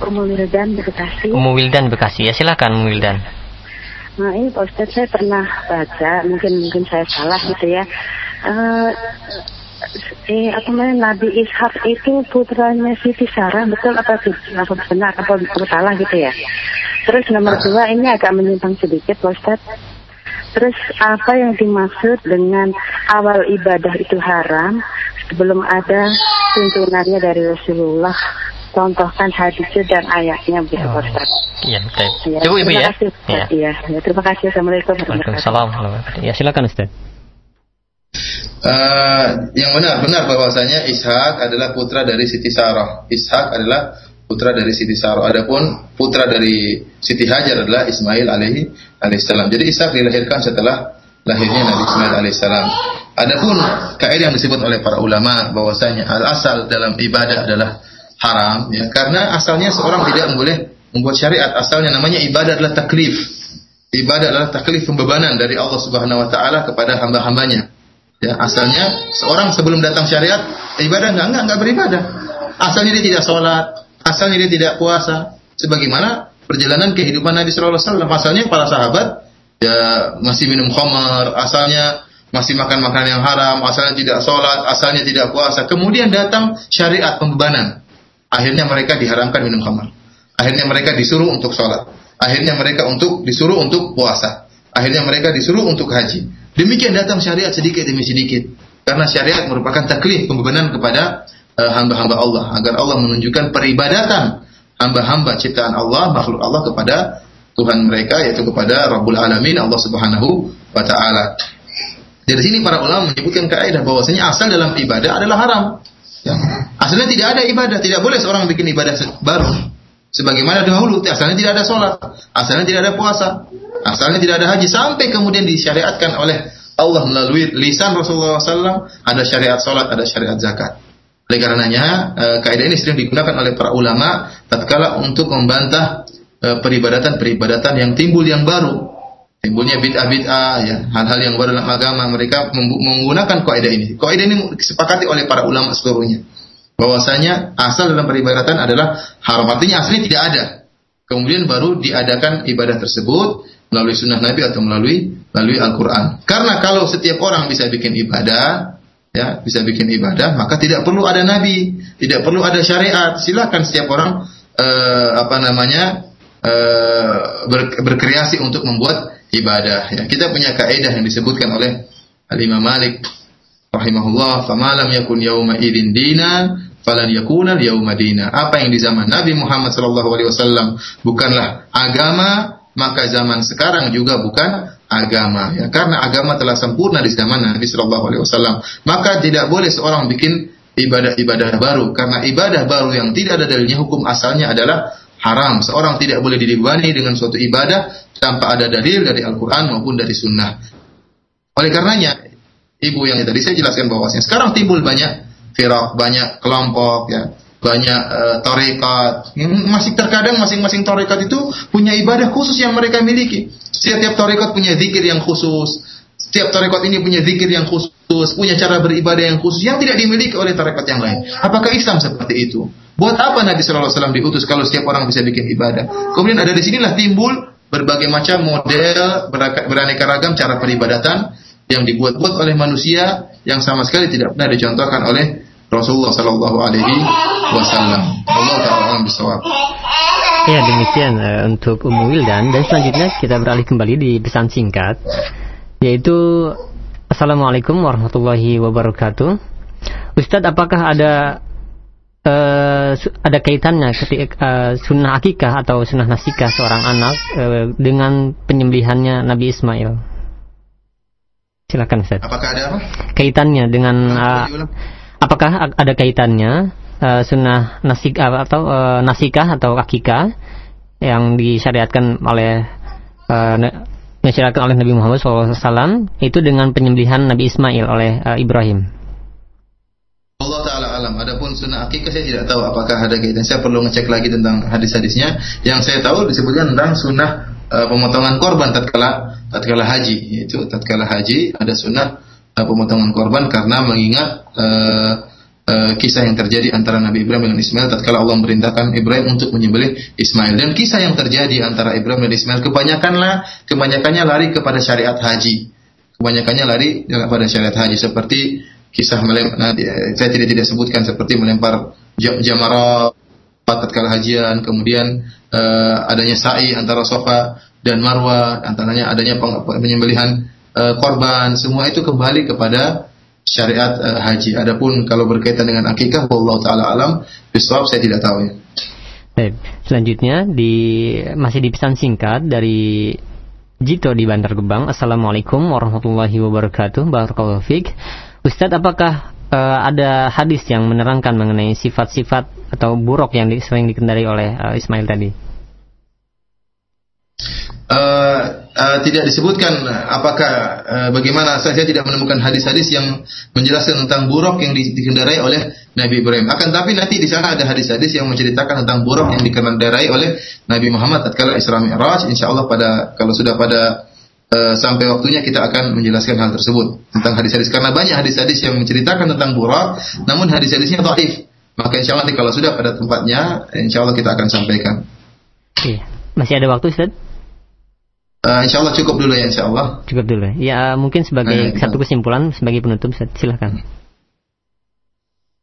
Umu Wildan Bekasi. Umu Wildan Bekasi ya silakan Umu Wildan. Nah ini Pak Ustadz saya pernah baca, mungkin mungkin saya salah gitu ya. Uh, eh apa namanya Nabi Ishak itu putranya Siti Sarah betul apa apa benar apa, apa salah gitu ya. Terus nomor dua ini agak menyimpang sedikit Pak Ustadz. Terus apa yang dimaksud dengan awal ibadah itu haram sebelum ada tuntunannya dari Rasulullah contohkan hadisnya dan ayatnya bisa oh. Ustaz. Iya, baik. Ya, Ibu, Ibu ya. Kasih, ya. Iya, ya, terima kasih. Assalamualaikum Waalaikumsalam. Ya, silakan Ustaz. Uh, yang benar benar bahwasanya Ishak adalah putra dari Siti Sarah. Ishak adalah putra dari Siti Sarah. Adapun putra dari Siti Hajar adalah Ismail alaihi alaihissalam. Jadi Ishak dilahirkan setelah lahirnya Nabi Ismail alaihissalam. Adapun kaidah yang disebut oleh para ulama bahwasanya al asal dalam ibadah adalah haram ya karena asalnya seorang tidak boleh membuat syariat asalnya namanya ibadah adalah taklif ibadah adalah taklif pembebanan dari Allah Subhanahu wa taala kepada hamba-hambanya ya asalnya seorang sebelum datang syariat ibadah enggak enggak enggak beribadah asalnya dia tidak sholat asalnya dia tidak puasa sebagaimana perjalanan kehidupan Nabi Shallallahu Alaihi Wasallam asalnya para sahabat ya masih minum khamar asalnya masih makan makanan yang haram, asalnya tidak sholat, asalnya tidak puasa. Kemudian datang syariat pembebanan. Akhirnya mereka diharamkan minum khamar. Akhirnya mereka disuruh untuk sholat. Akhirnya mereka untuk disuruh untuk puasa. Akhirnya mereka disuruh untuk haji. Demikian datang syariat sedikit demi sedikit. Karena syariat merupakan taklif pembebanan kepada uh, hamba-hamba Allah agar Allah menunjukkan peribadatan hamba-hamba ciptaan Allah, makhluk Allah kepada Tuhan mereka yaitu kepada Rabbul Alamin Allah Subhanahu wa taala. Dari sini para ulama menyebutkan kaidah bahwasanya asal dalam ibadah adalah haram. Ya. Asalnya tidak ada ibadah, tidak boleh seorang bikin ibadah baru. Sebagaimana dahulu, asalnya tidak ada sholat, asalnya tidak ada puasa, asalnya tidak ada haji, sampai kemudian disyariatkan oleh Allah melalui lisan Rasulullah SAW, ada syariat sholat, ada syariat zakat. Oleh karenanya, e, kaidah ini sering digunakan oleh para ulama tatkala untuk membantah e, peribadatan-peribadatan yang timbul yang baru. Timbulnya bid'ah-bid'ah, ya, hal-hal yang baru dalam agama, mereka menggunakan kaidah ini. Kaidah ini disepakati oleh para ulama seluruhnya bahwasanya asal dalam peribadatan adalah haram. Artinya asli tidak ada. Kemudian baru diadakan ibadah tersebut melalui sunnah Nabi atau melalui melalui Al-Quran. Karena kalau setiap orang bisa bikin ibadah, ya bisa bikin ibadah, maka tidak perlu ada Nabi, tidak perlu ada syariat. Silakan setiap orang eh, apa namanya eh, ber, berkreasi untuk membuat ibadah. Ya, kita punya kaidah yang disebutkan oleh Al Imam Malik rahimahullah, "Famalam yakun yauma idin dina, falan yakuna yaumadina. Apa yang di zaman Nabi Muhammad sallallahu alaihi wasallam bukanlah agama, maka zaman sekarang juga bukan agama. Ya karena agama telah sempurna di zaman Nabi sallallahu alaihi wasallam maka tidak boleh seorang bikin ibadah-ibadah baru karena ibadah baru yang tidak ada dalilnya hukum asalnya adalah haram. Seorang tidak boleh dibebani dengan suatu ibadah tanpa ada dalil dari Al-Qur'an maupun dari sunnah. Oleh karenanya ibu yang tadi saya jelaskan bahwasanya sekarang timbul banyak firak, banyak kelompok ya, banyak uh, tarekat. Masih terkadang masing-masing tarekat itu punya ibadah khusus yang mereka miliki. Setiap tarekat punya zikir yang khusus. Setiap tarekat ini punya zikir yang khusus, punya cara beribadah yang khusus yang tidak dimiliki oleh tarekat yang lain. Apakah Islam seperti itu? Buat apa Nabi Shallallahu Alaihi Wasallam diutus kalau setiap orang bisa bikin ibadah? Kemudian ada di sinilah timbul berbagai macam model beraneka ragam cara peribadatan yang dibuat-buat oleh manusia yang sama sekali tidak pernah dicontohkan oleh Rasulullah Sallallahu Alaihi Wasallam. Allah taala bisawab. Ya demikian uh, untuk Ummu Wildan dan selanjutnya kita beralih kembali di pesan singkat yaitu Assalamualaikum warahmatullahi wabarakatuh. Ustadz apakah ada uh, ada kaitannya ketika uh, sunnah akikah atau sunnah nasikah seorang anak uh, dengan penyembelihannya Nabi Ismail? Silakan Ustaz. Apakah ada apa? Kaitannya dengan uh, apakah ada kaitannya uh, sunnah nasik atau uh, nasikah atau akikah yang disyariatkan oleh uh, disyariatkan oleh Nabi Muhammad SAW itu dengan penyembelihan Nabi Ismail oleh uh, Ibrahim. Allah Taala alam. Adapun sunnah akikah saya tidak tahu apakah ada kaitan. Saya perlu ngecek lagi tentang hadis-hadisnya. Yang saya tahu disebutkan tentang sunnah uh, pemotongan korban tatkala tatkala haji yaitu tatkala haji ada sunnah uh, pemotongan korban karena mengingat uh, uh, kisah yang terjadi antara Nabi Ibrahim dan Ismail tatkala Allah memerintahkan Ibrahim untuk menyembelih Ismail. Dan kisah yang terjadi antara Ibrahim dan Ismail kebanyakanlah kebanyakannya lari kepada syariat haji. Kebanyakannya lari kepada syariat haji seperti kisah melempar nah, saya tidak tidak sebutkan seperti melempar jamarat tatkala hajian kemudian uh, adanya sa'i antara sofa dan marwah antaranya adanya penyembelihan uh, korban semua itu kembali kepada syariat uh, haji. Adapun kalau berkaitan dengan akikah, Allah taala alam, bisawab saya tidak tahu ya. Baik, selanjutnya di masih di pesan singkat dari Jito di Bantar Gebang. Assalamualaikum warahmatullahi wabarakatuh. Barakallahu fiik. Ustadz, apakah uh, ada hadis yang menerangkan mengenai sifat-sifat atau buruk yang sering dikendarai oleh uh, Ismail tadi? uh, uh, tidak disebutkan apakah uh, bagaimana saya tidak menemukan hadis-hadis yang menjelaskan tentang buruk yang di, dikendarai oleh Nabi Ibrahim. Akan tapi nanti di sana ada hadis-hadis yang menceritakan tentang buruk yang dikendarai oleh Nabi Muhammad tatkala Isra Mi'raj. Insyaallah pada kalau sudah pada uh, sampai waktunya kita akan menjelaskan hal tersebut tentang hadis-hadis karena banyak hadis-hadis yang menceritakan tentang buruk namun hadis-hadisnya dhaif. Maka insya Allah kalau sudah pada tempatnya, insya Allah kita akan sampaikan. Masih ada waktu, Ustaz? Uh, insya Allah cukup dulu ya insya Allah. Cukup dulu. Ya mungkin sebagai uh, satu kesimpulan sebagai penutup silahkan.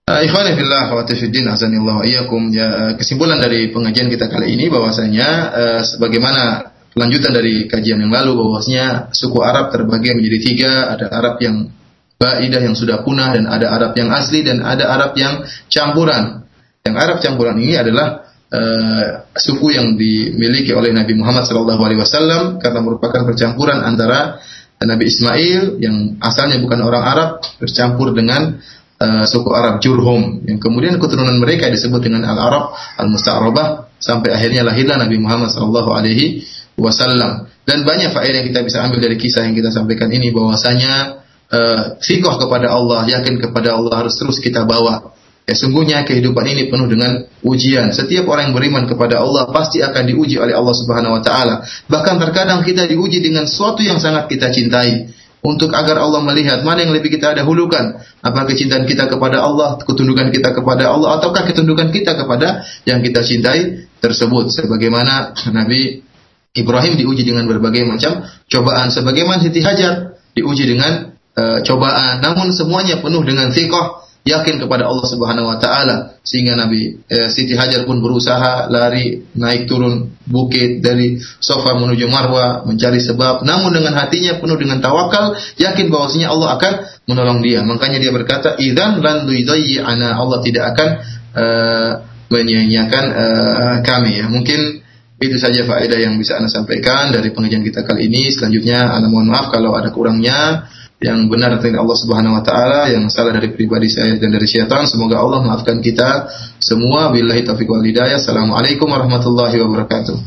Uh, Ikhwan fillah wa fiddin azanillahu iyyakum ya kesimpulan dari pengajian kita kali ini bahwasanya uh, sebagaimana lanjutan dari kajian yang lalu bahwasanya suku Arab terbagi menjadi tiga ada Arab yang baidah yang sudah punah dan ada Arab yang asli dan ada Arab yang campuran. Yang Arab campuran ini adalah uh, suku yang dimiliki oleh Nabi Muhammad SAW karena merupakan percampuran antara Nabi Ismail yang asalnya bukan orang Arab bercampur dengan uh, suku Arab Jurhum. Yang kemudian keturunan mereka disebut dengan Al Arab Al Musta'rabah sampai akhirnya lahirlah Nabi Muhammad SAW dan banyak faedah yang kita bisa ambil dari kisah yang kita sampaikan ini bahwasanya uh, fikoh kepada Allah yakin kepada Allah harus terus kita bawa Ya, sungguhnya kehidupan ini penuh dengan ujian. Setiap orang yang beriman kepada Allah pasti akan diuji oleh Allah Subhanahu wa taala. Bahkan terkadang kita diuji dengan sesuatu yang sangat kita cintai. Untuk agar Allah melihat mana yang lebih kita dahulukan. Apakah kecintaan kita kepada Allah, ketundukan kita kepada Allah, ataukah ketundukan kita kepada yang kita cintai tersebut. Sebagaimana Nabi Ibrahim diuji dengan berbagai macam cobaan. Sebagaimana Siti Hajar diuji dengan uh, cobaan. Namun semuanya penuh dengan sikoh yakin kepada Allah Subhanahu wa taala sehingga Nabi eh, Siti Hajar pun berusaha lari naik turun bukit dari sofa menuju Marwa mencari sebab. Namun dengan hatinya penuh dengan tawakal yakin bahwasanya Allah akan menolong dia. Makanya dia berkata idzan lan ana. Allah tidak akan uh, menyia-nyiakan uh, kami. Ya mungkin itu saja faedah yang bisa Anda sampaikan dari pengajian kita kali ini. Selanjutnya, Anda mohon maaf kalau ada kurangnya yang benar dari Allah Subhanahu wa taala, yang salah dari pribadi saya dan dari syaitan. Semoga Allah maafkan kita semua. Billahi taufiq wal hidayah. Assalamualaikum warahmatullahi wabarakatuh.